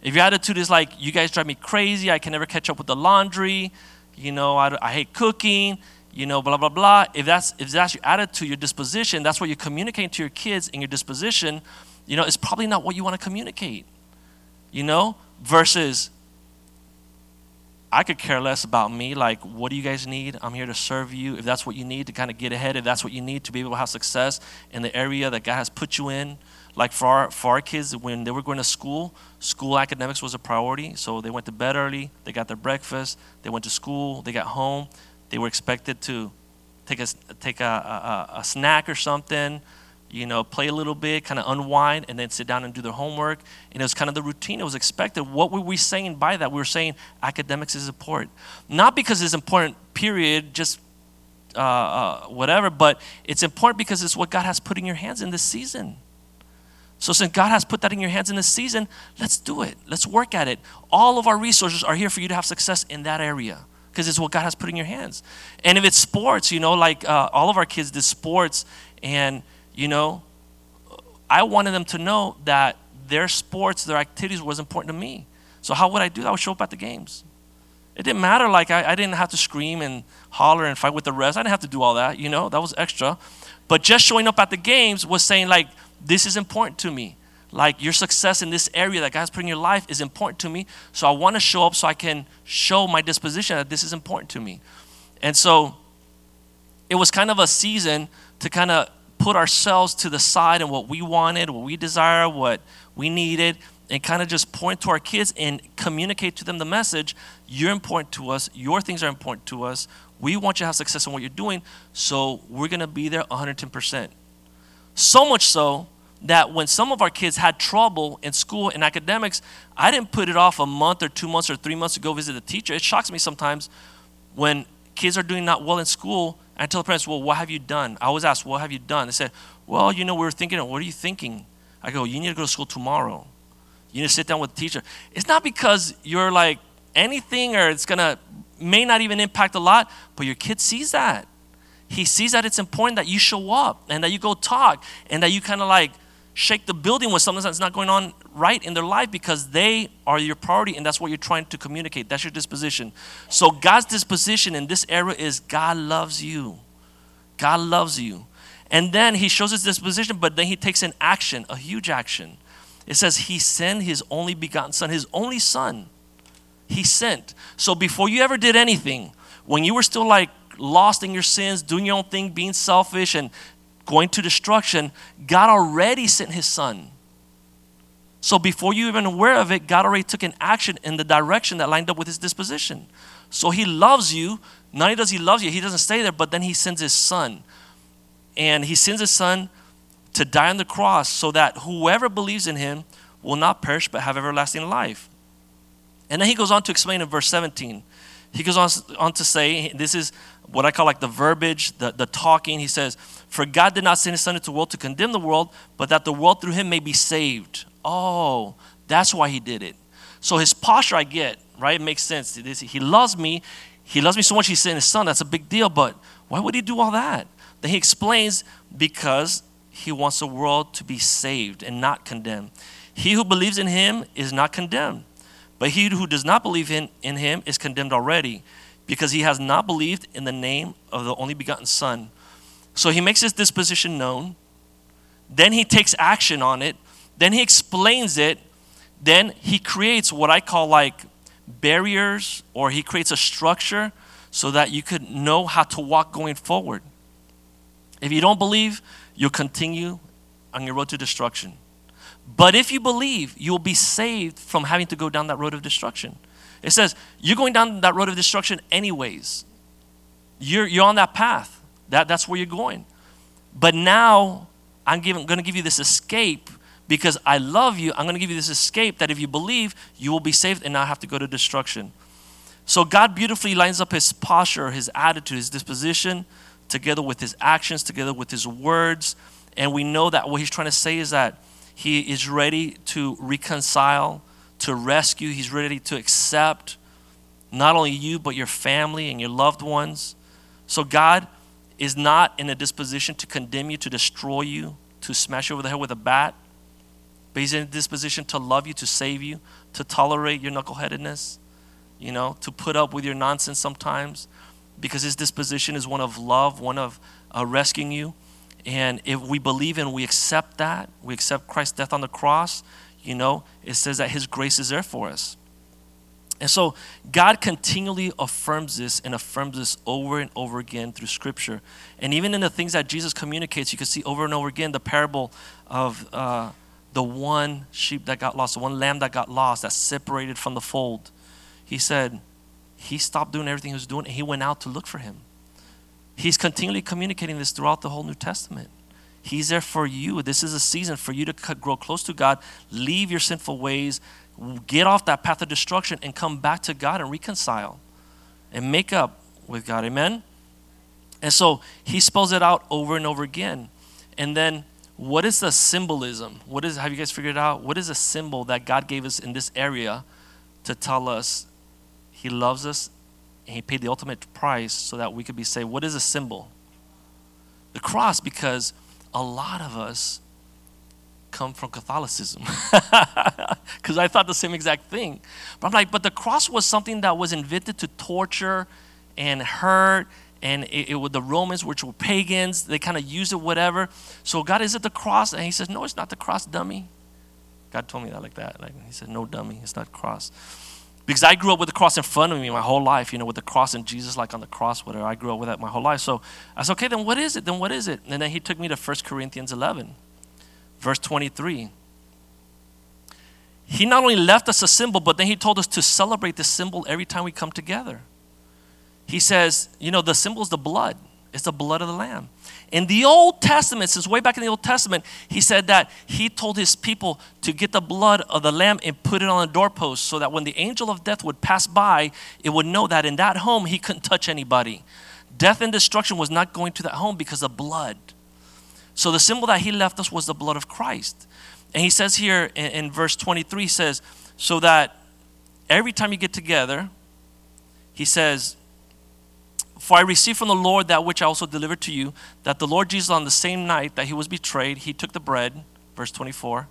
If your attitude is like, you guys drive me crazy, I can never catch up with the laundry, you know, I, I hate cooking, you know, blah, blah, blah. If that's, if that's your attitude, your disposition, that's what you're communicating to your kids in your disposition, you know, it's probably not what you want to communicate, you know, versus I could care less about me. Like, what do you guys need? I'm here to serve you. If that's what you need to kind of get ahead, if that's what you need to be able to have success in the area that God has put you in. Like for our, for our kids, when they were going to school, school academics was a priority. So they went to bed early, they got their breakfast, they went to school, they got home. They were expected to take a, take a, a, a snack or something, you know, play a little bit, kind of unwind, and then sit down and do their homework. And it was kind of the routine. It was expected. What were we saying by that? We were saying academics is important. Not because it's important, period, just uh, uh, whatever, but it's important because it's what God has put in your hands in this season. So, since God has put that in your hands in this season, let's do it. Let's work at it. All of our resources are here for you to have success in that area because it's what God has put in your hands. And if it's sports, you know, like uh, all of our kids did sports, and you know, I wanted them to know that their sports, their activities was important to me. So how would I do that? I would show up at the games. It didn't matter, like, I, I didn't have to scream and holler and fight with the rest. I didn't have to do all that, you know, that was extra. But just showing up at the games was saying, like, this is important to me. Like, your success in this area that God's put in your life is important to me. So I want to show up so I can show my disposition that this is important to me. And so it was kind of a season to kind of put ourselves to the side and what we wanted, what we desire, what we needed, and kind of just point to our kids and communicate to them the message you're important to us, your things are important to us. We want you to have success in what you're doing, so we're going to be there 110%. So much so that when some of our kids had trouble in school and academics, I didn't put it off a month or two months or three months to go visit a teacher. It shocks me sometimes when kids are doing not well in school, I tell the parents, well, what have you done? I always ask, what have you done? They said, well, you know, we were thinking, what are you thinking? I go, you need to go to school tomorrow. You need to sit down with the teacher. It's not because you're like anything or it's going to, may not even impact a lot, but your kid sees that. He sees that it's important that you show up and that you go talk and that you kind of like shake the building with something that's not going on right in their life because they are your priority and that's what you're trying to communicate. That's your disposition. So God's disposition in this era is God loves you. God loves you. And then he shows his disposition, but then he takes an action, a huge action. It says he sent his only begotten son, his only son. He sent. So before you ever did anything, when you were still like lost in your sins, doing your own thing, being selfish and going to destruction, God already sent his son. So before you even aware of it, God already took an action in the direction that lined up with his disposition. So he loves you. Not only does he love you, he doesn't stay there, but then he sends his son. And he sends his son to die on the cross so that whoever believes in him will not perish but have everlasting life. And then he goes on to explain in verse 17. He goes on, on to say, this is what I call like the verbiage, the, the talking. He says, For God did not send his son into the world to condemn the world, but that the world through him may be saved. Oh, that's why he did it. So his posture I get, right? It makes sense. He loves me. He loves me so much he sent his son. That's a big deal, but why would he do all that? Then he explains because he wants the world to be saved and not condemned. He who believes in him is not condemned, but he who does not believe in, in him is condemned already because he has not believed in the name of the only begotten Son. So he makes his disposition known, then he takes action on it, then he explains it, then he creates what I call like barriers or he creates a structure so that you could know how to walk going forward. If you don't believe, you'll continue on your road to destruction. But if you believe, you'll be saved from having to go down that road of destruction. It says, you're going down that road of destruction anyways. You're, you're on that path. That, that's where you're going. But now, I'm going to give you this escape because I love you. I'm going to give you this escape that if you believe, you will be saved and not have to go to destruction. So God beautifully lines up his posture, his attitude, his disposition, together with his actions, together with his words. And we know that what he's trying to say is that he is ready to reconcile, to rescue. He's ready to accept not only you, but your family and your loved ones. So God is not in a disposition to condemn you, to destroy you, to smash you over the head with a bat. But He's in a disposition to love you, to save you, to tolerate your knuckleheadedness, you know, to put up with your nonsense sometimes because His disposition is one of love, one of uh, rescuing you. And if we believe and we accept that, we accept Christ's death on the cross, you know, it says that His grace is there for us. And so God continually affirms this and affirms this over and over again through Scripture. And even in the things that Jesus communicates, you can see over and over again the parable of uh, the one sheep that got lost, the one lamb that got lost, that separated from the fold. He said, He stopped doing everything he was doing and he went out to look for him. He's continually communicating this throughout the whole New Testament. He's there for you. This is a season for you to grow close to God, leave your sinful ways, get off that path of destruction, and come back to God and reconcile and make up with God. Amen? And so he spells it out over and over again. And then what is the symbolism? What is have you guys figured out? What is a symbol that God gave us in this area to tell us he loves us and he paid the ultimate price so that we could be saved? What is a symbol? The cross, because a lot of us come from Catholicism. Because I thought the same exact thing. But I'm like, but the cross was something that was invented to torture and hurt. And it, it the Romans, which were pagans, they kind of used it, whatever. So, God, is it the cross? And he says, No, it's not the cross, dummy. God told me that like that. Like he said, No, dummy, it's not cross. Because I grew up with the cross in front of me my whole life, you know, with the cross and Jesus like on the cross, whatever. I grew up with that my whole life. So I said, okay, then what is it? Then what is it? And then he took me to 1 Corinthians 11, verse 23. He not only left us a symbol, but then he told us to celebrate this symbol every time we come together. He says, you know, the symbol is the blood. It's the blood of the Lamb. In the Old Testament, since way back in the Old Testament, he said that he told his people to get the blood of the lamb and put it on the doorpost so that when the angel of death would pass by, it would know that in that home he couldn't touch anybody. Death and destruction was not going to that home because of blood. So the symbol that he left us was the blood of Christ. And he says here in, in verse 23, he says, so that every time you get together, he says, For I received from the Lord that which I also delivered to you, that the Lord Jesus, on the same night that he was betrayed, he took the bread, verse 24.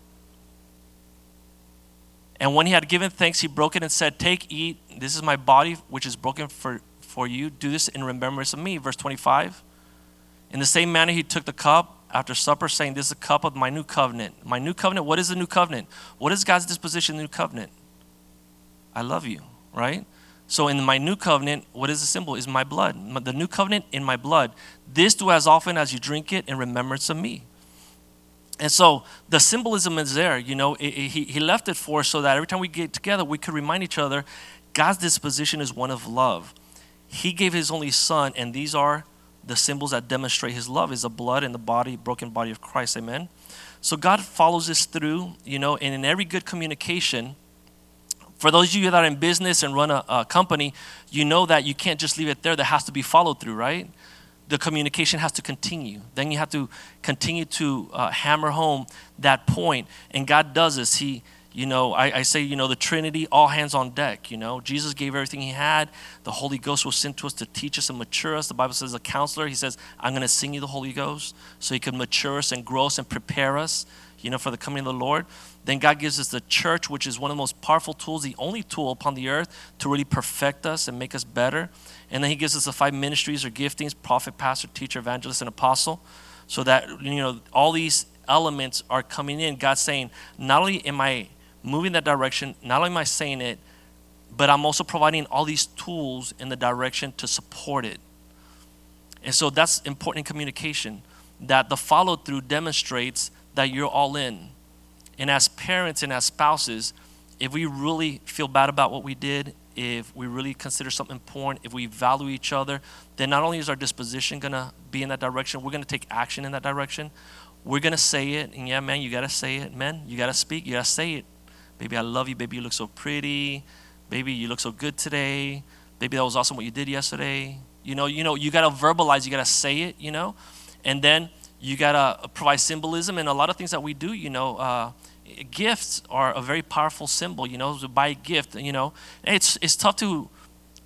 And when he had given thanks, he broke it and said, Take, eat, this is my body, which is broken for, for you. Do this in remembrance of me. Verse 25. In the same manner, he took the cup after supper, saying, This is a cup of my new covenant. My new covenant, what is the new covenant? What is God's disposition in the new covenant? I love you, right? So in my new covenant, what is the symbol? Is my blood. The new covenant in my blood. This do as often as you drink it in remembrance of me. And so the symbolism is there. You know, it, it, he, he left it for us so that every time we get together, we could remind each other God's disposition is one of love. He gave his only son, and these are the symbols that demonstrate his love is the blood and the body, broken body of Christ. Amen. So God follows this through, you know, and in every good communication, for those of you that are in business and run a, a company, you know that you can't just leave it there. That has to be followed through, right? The communication has to continue. Then you have to continue to uh, hammer home that point. And God does this. He, you know, I, I, say, you know, the Trinity, all hands on deck. You know, Jesus gave everything He had. The Holy Ghost was sent to us to teach us and mature us. The Bible says, a counselor, He says, I'm going to sing you the Holy Ghost so He can mature us and grow us and prepare us, you know, for the coming of the Lord. Then God gives us the church, which is one of the most powerful tools, the only tool upon the earth to really perfect us and make us better. And then He gives us the five ministries or giftings prophet, pastor, teacher, evangelist, and apostle. So that, you know, all these elements are coming in. God's saying, not only am I moving that direction, not only am I saying it, but I'm also providing all these tools in the direction to support it. And so that's important in communication that the follow through demonstrates that you're all in and as parents and as spouses, if we really feel bad about what we did, if we really consider something important, if we value each other, then not only is our disposition to be in that direction, we're to take action in that direction. We're to say it. And yeah, man, you got to say it. Man, you got to speak. You got to say it. Baby, I love you. Baby, you look so pretty. Baby, you look so good today. Baby, that was awesome what you did yesterday. You know, you know, you got to verbalize. You got to say it, you know. And then you got to provide symbolism and a lot of things that we do, you know. Uh, gifts are a very powerful symbol, you know, to buy a gift, you know. It's, it's tough to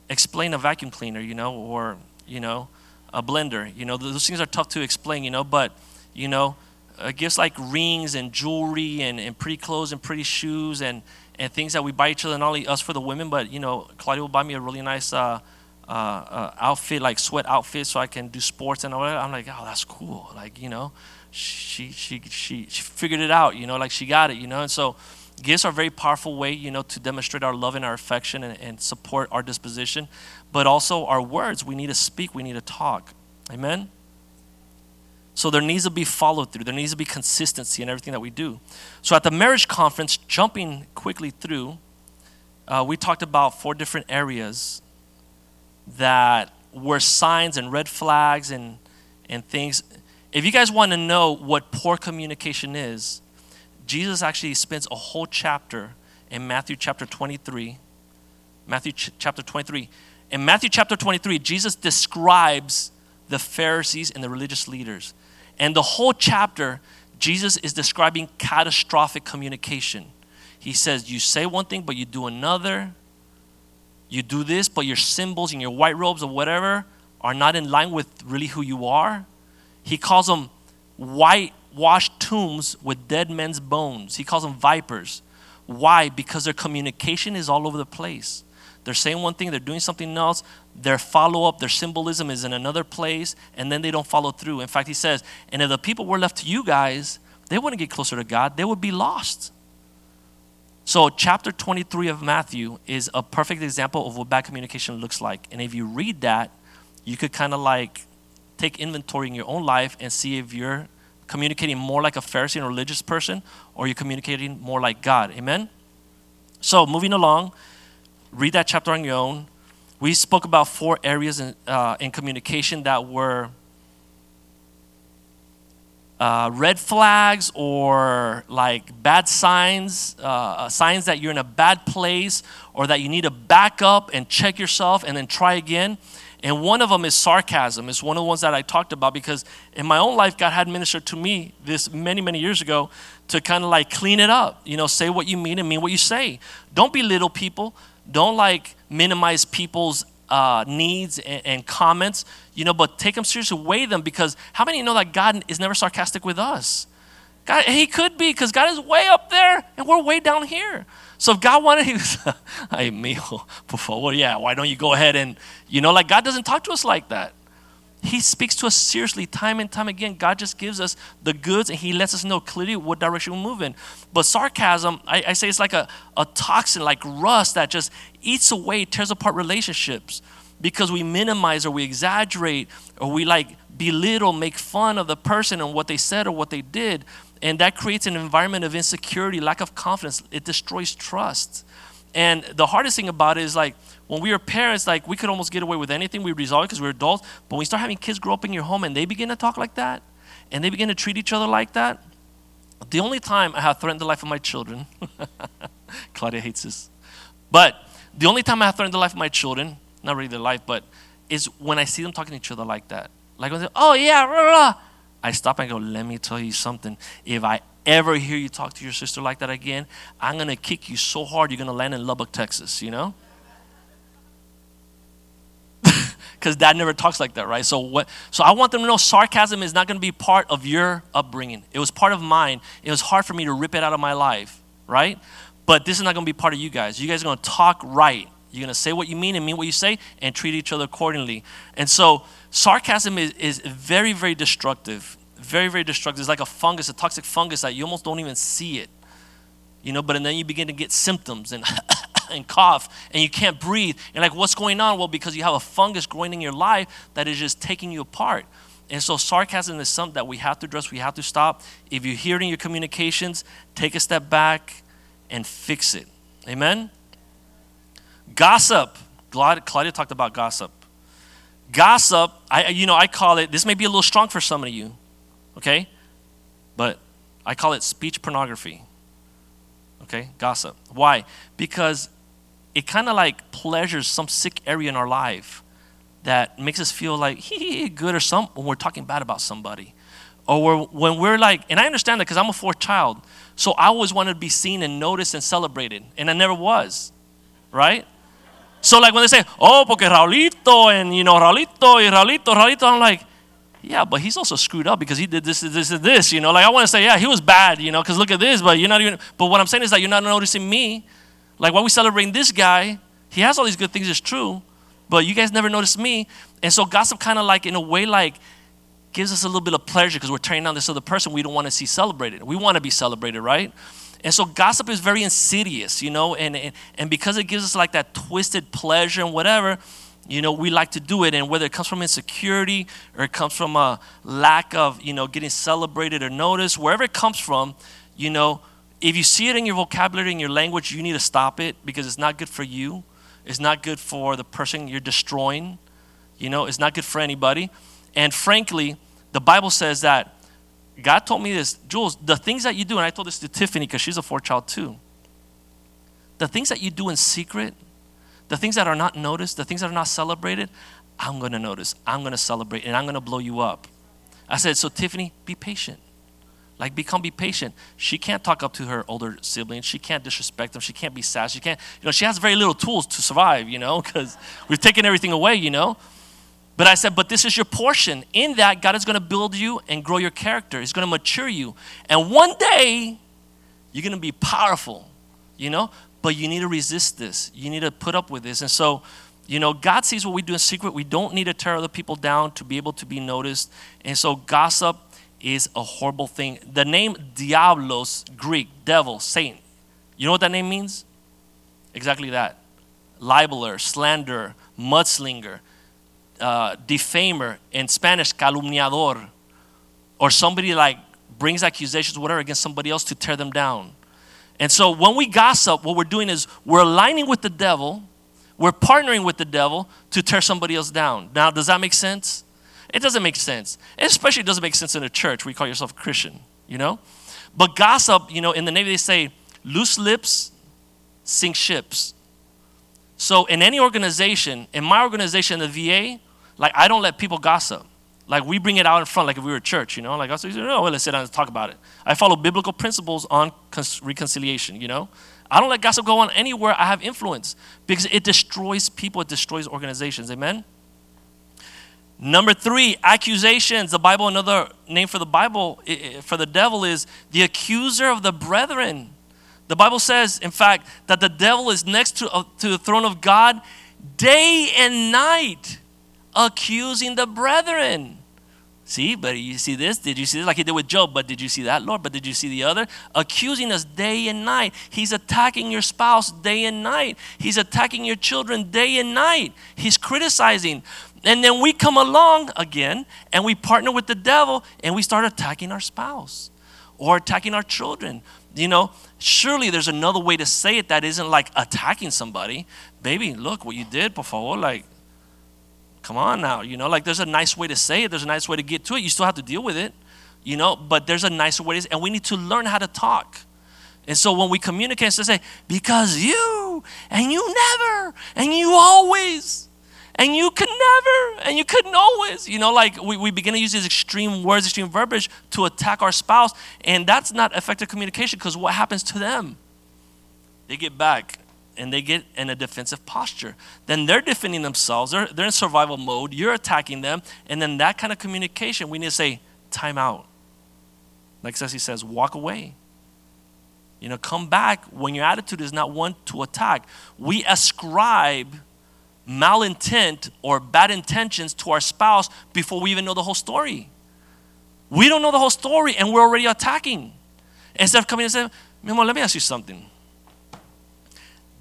explain a vacuum cleaner, you know, or, you know, a blender. You know, those things are tough to explain, you know, but, you know, uh, gifts like rings and jewelry and, and pretty clothes and pretty shoes and, and things that we buy each other, not only us for the women, but, you know, Claudia will buy me a really nice uh, uh, uh, outfit, like sweat outfit, so I can do sports and all that. I'm like, oh, that's cool. Like, you know, she, she, she, she figured it out, you know, like she got it, you know. And so gifts are a very powerful way, you know, to demonstrate our love and our affection and, and support our disposition. But also our words, we need to speak, we need to talk. Amen? So there needs to be follow through. There needs to be consistency in everything that we do. So at the marriage conference, jumping quickly through, uh, we talked about four different areas that were signs and red flags and, and things if you guys want to know what poor communication is, Jesus actually spends a whole chapter in Matthew chapter 23. Matthew ch- chapter 23. In Matthew chapter 23, Jesus describes the Pharisees and the religious leaders. And the whole chapter, Jesus is describing catastrophic communication. He says, You say one thing, but you do another. You do this, but your symbols and your white robes or whatever are not in line with really who you are. He calls them whitewashed tombs with dead men's bones. He calls them vipers. Why? Because their communication is all over the place. They're saying one thing, they're doing something else. Their follow up, their symbolism is in another place, and then they don't follow through. In fact, he says, and if the people were left to you guys, they wouldn't get closer to God, they would be lost. So, chapter 23 of Matthew is a perfect example of what bad communication looks like. And if you read that, you could kind of like take inventory in your own life and see if you're communicating more like a Pharisee and religious person or you're communicating more like God. Amen? So, moving along, read that chapter on your own. We spoke about four areas in, uh, in communication that were uh, red flags or like bad signs, uh, signs that you're in a bad place or that you need to back up and check yourself and then try again. And one of them is sarcasm. It's one of the ones that I talked about because in my own life, God had ministered to me this many, many years ago to kind of like clean it up. You know, say what you mean and mean what you say. Don't belittle people. Don't like minimize people's uh, needs and, and, comments, you know, but take them seriously, weigh them because how many know that God is never sarcastic with us? God, he could be because God is way up there and we're way down here. So if God wanted, he was, ay, mijo, por favor, yeah, why don't you go ahead and, you know, like God doesn't talk to us like that. He speaks to us seriously time and time again. God just gives us the goods and He lets us know clearly what direction we're moving. But sarcasm, I, I say it's like a, a toxin, like rust that just eats away, tears apart relationships because we minimize or we exaggerate or we like belittle, make fun of the person and what they said or what they did. And that creates an environment of insecurity, lack of confidence. It destroys trust. And the hardest thing about it is like when we were parents, like we could almost get away with anything. We resolve because we are adults. But when you start having kids grow up in your home and they begin to talk like that, and they begin to treat each other like that, the only time I have threatened the life of my children, Claudia hates this, but the only time I have threatened the life of my children, not really their life, but is when I see them talking to each other like that. Like when they, say, oh yeah, blah, blah. I stop and go, let me tell you something. If I ever hear you talk to your sister like that again, I'm gonna kick you so hard you're gonna land in Lubbock, Texas. You know? because dad never talks like that, right? So what? So I want them to know sarcasm is not going to be part of your upbringing. It was part of mine. It was hard for me to rip it out of my life, right? But this is not going to be part of you guys. You guys are going to talk right. You're going to say what you mean and mean what you say and treat each other accordingly. And so sarcasm is, is very, very destructive. Very, very destructive. It's like a fungus, a toxic fungus that you almost don't even see it. You know, but and then you begin to get symptoms and and cough and you can't breathe. And like, what's going on? Well, because you have a fungus growing in your life that is just taking you apart. And so sarcasm is something that we have to address, we have to stop. If you hear it in your communications, take a step back and fix it. Amen? Gossip. Claudia talked about gossip. Gossip, I you know, I call it, this may be a little strong for some of you, okay? But I call it speech pornography. Okay? Gossip. Why? Because it kind of like pleasures some sick area in our life that makes us feel like he good or some when we're talking bad about somebody or we're, when we're like and i understand that because i'm a fourth child so i always wanted to be seen and noticed and celebrated and i never was right so like when they say oh porque raulito and you know raulito y raulito raulito i'm like yeah, but he's also screwed up because he did this, this, this. You know, like I want to say, yeah, he was bad. You know, because look at this. But you're not even. But what I'm saying is that you're not noticing me. Like why we celebrating this guy? He has all these good things, it's true, but you guys never notice me. And so gossip kind of like in a way like gives us a little bit of pleasure because we're turning down this other person we don't want to see celebrated. We want to be celebrated, right? And so gossip is very insidious, you know, and, and, and because it gives us like that twisted pleasure and whatever, you know, we like to do it. And whether it comes from insecurity or it comes from a lack of, you know, getting celebrated or noticed, wherever it comes from, you know, if you see it in your vocabulary, in your language, you need to stop it because it's not good for you. It's not good for the person you're destroying. You know, it's not good for anybody. And frankly, the Bible says that God told me this, Jules, the things that you do, and I told this to Tiffany because she's a fourth child too. The things that you do in secret, the things that are not noticed, the things that are not celebrated, I'm going to notice. I'm going to celebrate, and I'm going to blow you up. I said, so Tiffany, be patient. Like, become be patient. She can't talk up to her older siblings. She can't disrespect them. She can't be sassy. She can't, you know, she has very little tools to survive, you know, because we've taken everything away, you know. But I said, but this is your portion. In that, God is going to build you and grow your character. He's going to mature you. And one day, you're going to be powerful, you know. But you need to resist this. You need to put up with this. And so, you know, God sees what we do in secret. We don't need to tear other people down to be able to be noticed. And so, gossip is a horrible thing. The name Diablos, Greek, devil, saint, you know what that name means? Exactly that. Libeler, slanderer, mudslinger, uh, defamer, in Spanish, calumniador, or somebody like brings accusations, whatever, against somebody else to tear them down. And so when we gossip, what we're doing is we're aligning with the devil, we're partnering with the devil to tear somebody else down. Now, does that make sense? It doesn't make sense. Especially it doesn't make sense in a church where you call yourself a Christian, you know? But gossip, you know, in the Navy they say, loose lips sink ships. So in any organization, in my organization, the VA, like I don't let people gossip. Like we bring it out in front, like if we were a church, you know. Like I say, no, well, let's sit down and talk about it. I follow biblical principles on reconciliation, you know. I don't let gossip go on anywhere I have influence because it destroys people, it destroys organizations. Amen. Number three, accusations. The Bible, another name for the Bible, for the devil, is the accuser of the brethren. The Bible says, in fact, that the devil is next to, uh, to the throne of God day and night, accusing the brethren. See, but you see this? Did you see this? Like he did with Job, but did you see that, Lord? But did you see the other? Accusing us day and night. He's attacking your spouse day and night. He's attacking your children day and night. He's criticizing. And then we come along again and we partner with the devil and we start attacking our spouse or attacking our children. You know, surely there's another way to say it that isn't like attacking somebody. Baby, look what you did, por favor. Like, Come on now, you know, like there's a nice way to say it, there's a nice way to get to it. You still have to deal with it, you know, but there's a nicer way to, and we need to learn how to talk. And so when we communicate, to say, because you, and you never, and you always, and you could never, and you couldn't always, you know, like we, we begin to use these extreme words, extreme verbiage to attack our spouse, and that's not effective communication because what happens to them? They get back and they get in a defensive posture. Then they're defending themselves, they're, they're in survival mode, you're attacking them, and then that kind of communication, we need to say, time out. Like Ceci says, walk away. You know, come back when your attitude is not one to attack. We ascribe malintent or bad intentions to our spouse before we even know the whole story. We don't know the whole story and we're already attacking. Instead of coming and saying, Mimo, let me ask you something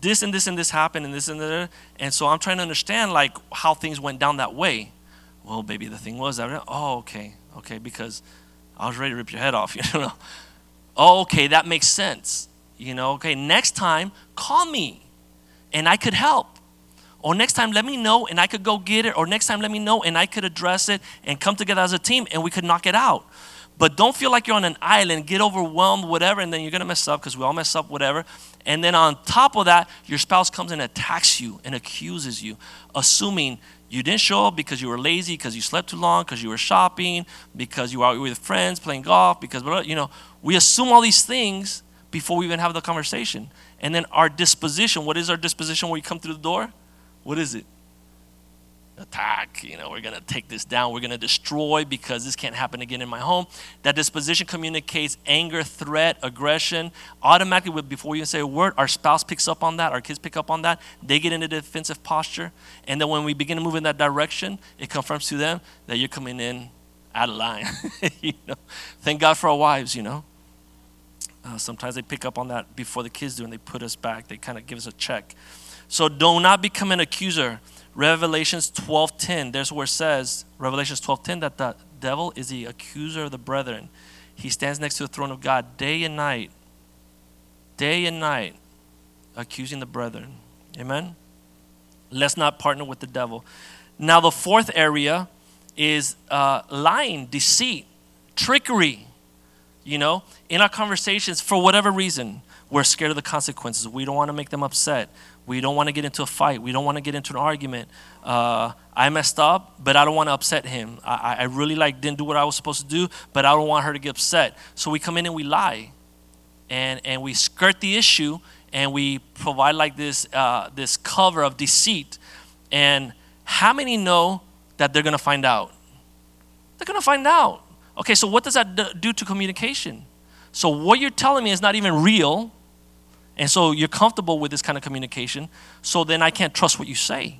this and this and this happened and this and that. And so I'm trying to understand like how things went down that way. Well, baby, the thing was that, oh, okay, okay, because I was ready to rip your head off, you know. Oh, okay, that makes sense. You know, okay, next time, call me and I could help. Or next time, let me know and I could go get it. Or next time, let me know and I could address it and come together as a team and we could knock it out. But don't feel like you're on an island, get overwhelmed, whatever, and then you're gonna mess up because we all mess up, whatever. And then on top of that, your spouse comes and attacks you and accuses you, assuming you didn't show up because you were lazy, because you slept too long, because you were shopping, because you were out with friends playing golf, because, you know, we assume all these things before we even have the conversation. And then our disposition, what is our disposition when we come through the door? What is it? Attack. You know, we're going to take this down. We're going to destroy because this can't happen again in my home. That disposition communicates anger, threat, aggression. Automatically, before you say a word, our spouse picks up on that, our kids pick up on that. They get into defensive posture. And then when we begin to move in that direction, it confirms to them that you're coming in out of line. you know, thank God for our wives, you know. Uh, sometimes they pick up on that before the kids do and they put us back. They kind of give us a check. So do not become an accuser Revelations 12:10, there's where it says, Revelations 12:10, that the devil is the accuser of the brethren. He stands next to the throne of God day and night, day and night, accusing the brethren. Amen? Let's not partner with the devil. Now, the fourth area is uh, lying, deceit, trickery. You know, in our conversations, for whatever reason, we're scared of the consequences. We don't want to make them upset. We don't want to get into a fight. We don't want to get into an argument. Uh, I messed up, but I don't want to upset him. I, I really like didn't do what I was supposed to do, but I don't want her to get upset. So we come in and we lie, and and we skirt the issue, and we provide like this uh, this cover of deceit. And how many know that they're gonna find out? They're gonna find out. Okay, so what does that do to communication? So what you're telling me is not even real and so you're comfortable with this kind of communication. So then I can't trust what you say.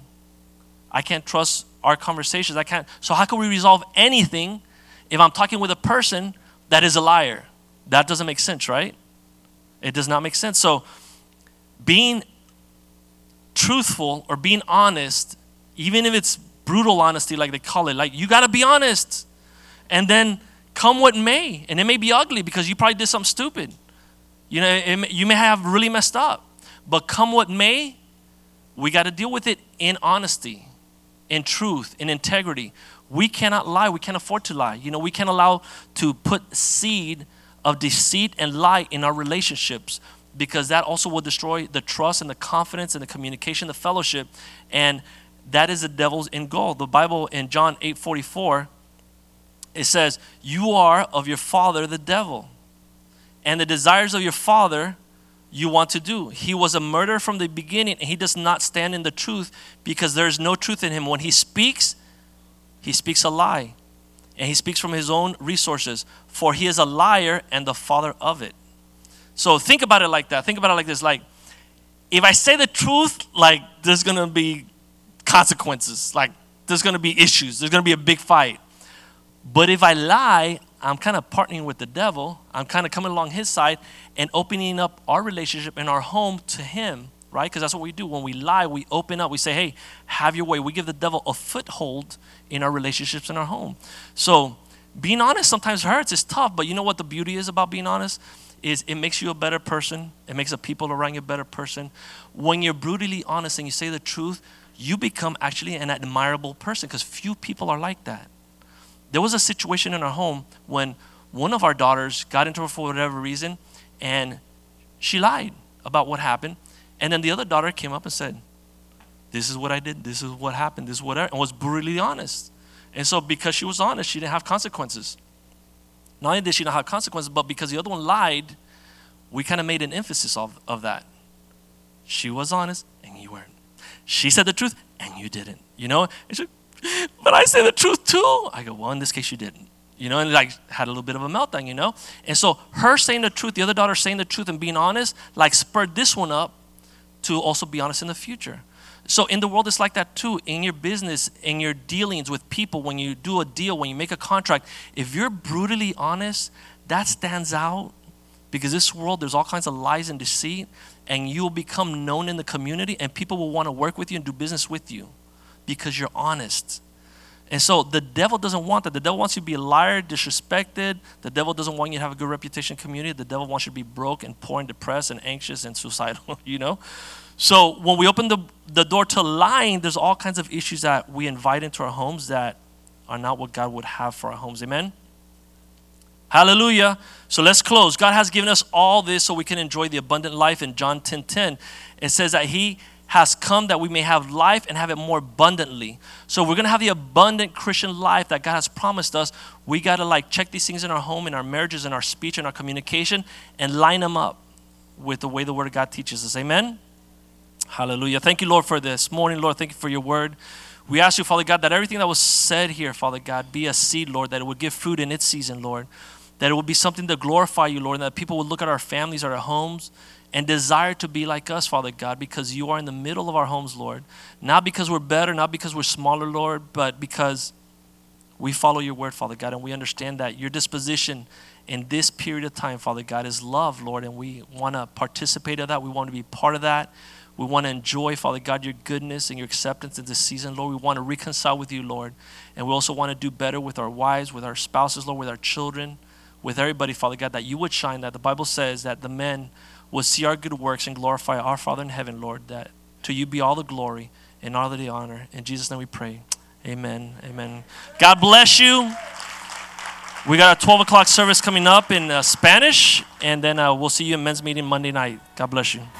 I can't trust our conversations. I can't. So how can we resolve anything if I'm talking with a person that is a liar? That doesn't make sense, right? It does not make sense. So being truthful or being honest, even if it's brutal honesty, like they call it, like you got to be honest. And then come what may. And it may be ugly because you probably did something stupid. You know, it, you may have really messed up, but come what may, we got to deal with it in honesty. in truth, in integrity. We cannot lie. We can't afford to lie. You know, we can't allow to put seed of deceit and lie in our relationships because that also will destroy the trust and the confidence and the communication, the fellowship. And that is the devil's end goal. The Bible in John 8 44, it says, You are of your father, the devil, and the desires of your father you want to do. He was a murderer from the beginning, and he does not stand in the truth because there is no truth in him. When he speaks, he speaks a lie, and he speaks from his own resources, for he is a liar and the father of it. So think about it like that. Think about it like this like, if I say the truth, like, there's gonna be consequences. Like, there's gonna be issues. There's gonna be a big fight. But if I lie, I'm kind of partnering with the devil. I'm kind of coming along his side and opening up our relationship and our home to him, right? Because that's what we do. When we lie, we open up. We say, hey, have your way. We give the devil a foothold in our relationships in our home. So being honest sometimes hurts. It's tough. But you know what the beauty is about being honest? Is it makes you a better person. It makes the people around you a better person. When you're brutally honest and you say the truth, you become actually an admirable person because few people are like that. There was a situation in our home when one of our daughters got into it for whatever reason and she lied about what happened. And then the other daughter came up and said, This is what I did, this is what happened, this is what I, and was brutally honest. And so, because she was honest, she didn't have consequences. Not only did she not have consequences, but because the other one lied, we kind of made an emphasis of, of that. She was honest and you weren't. She said the truth and you didn't. You know? but I say the truth too. I go, well, in this case, you didn't. You know, and like had a little bit of a meltdown, you know? And so her saying the truth, the other daughter saying the truth and being honest, like spurred this one up to also be honest in the future. So in the world, it's like that too. In your business, in your dealings with people, when you do a deal, when you make a contract, if you're brutally honest, that stands out because this world, there's all kinds of lies and deceit, and you'll become known in the community, and people will want to work with you and do business with you because you're honest. And so the devil doesn't want that. The devil wants you to be a liar, disrespected. The devil doesn't want you to have a good reputation community. The devil wants you to be broke and poor and depressed and anxious and suicidal, you know? So when we open the, the door to lying, there's all kinds of issues that we invite into our homes that are not what God would have for our homes. Amen? Hallelujah. So let's close. God has given us all this so we can enjoy the abundant life in John 10 10. It says that He has come that we may have life and have it more abundantly. So we're gonna have the abundant Christian life that God has promised us. We gotta like check these things in our home, in our marriages, in our speech, in our communication, and line them up with the way the Word of God teaches us. Amen. Hallelujah. Thank you, Lord, for this morning, Lord. Thank you for your word. We ask you, Father God, that everything that was said here, Father God, be a seed, Lord, that it would give fruit in its season, Lord. That it would be something to glorify you, Lord, and that people would look at our families, our homes, and desire to be like us, Father God, because you are in the middle of our homes, Lord. Not because we're better, not because we're smaller, Lord, but because we follow your word, Father God, and we understand that your disposition in this period of time, Father God, is love, Lord, and we want to participate of that. We want to be part of that. We want to enjoy, Father God, your goodness and your acceptance in this season, Lord. We want to reconcile with you, Lord. And we also want to do better with our wives, with our spouses, Lord, with our children, with everybody, Father God, that you would shine, that the Bible says that the men will see our good works and glorify our Father in heaven, Lord, that to you be all the glory and all the honor. In Jesus' name we pray. Amen. Amen. God bless you. We got a 12 o'clock service coming up in uh, Spanish, and then uh, we'll see you in men's meeting Monday night. God bless you.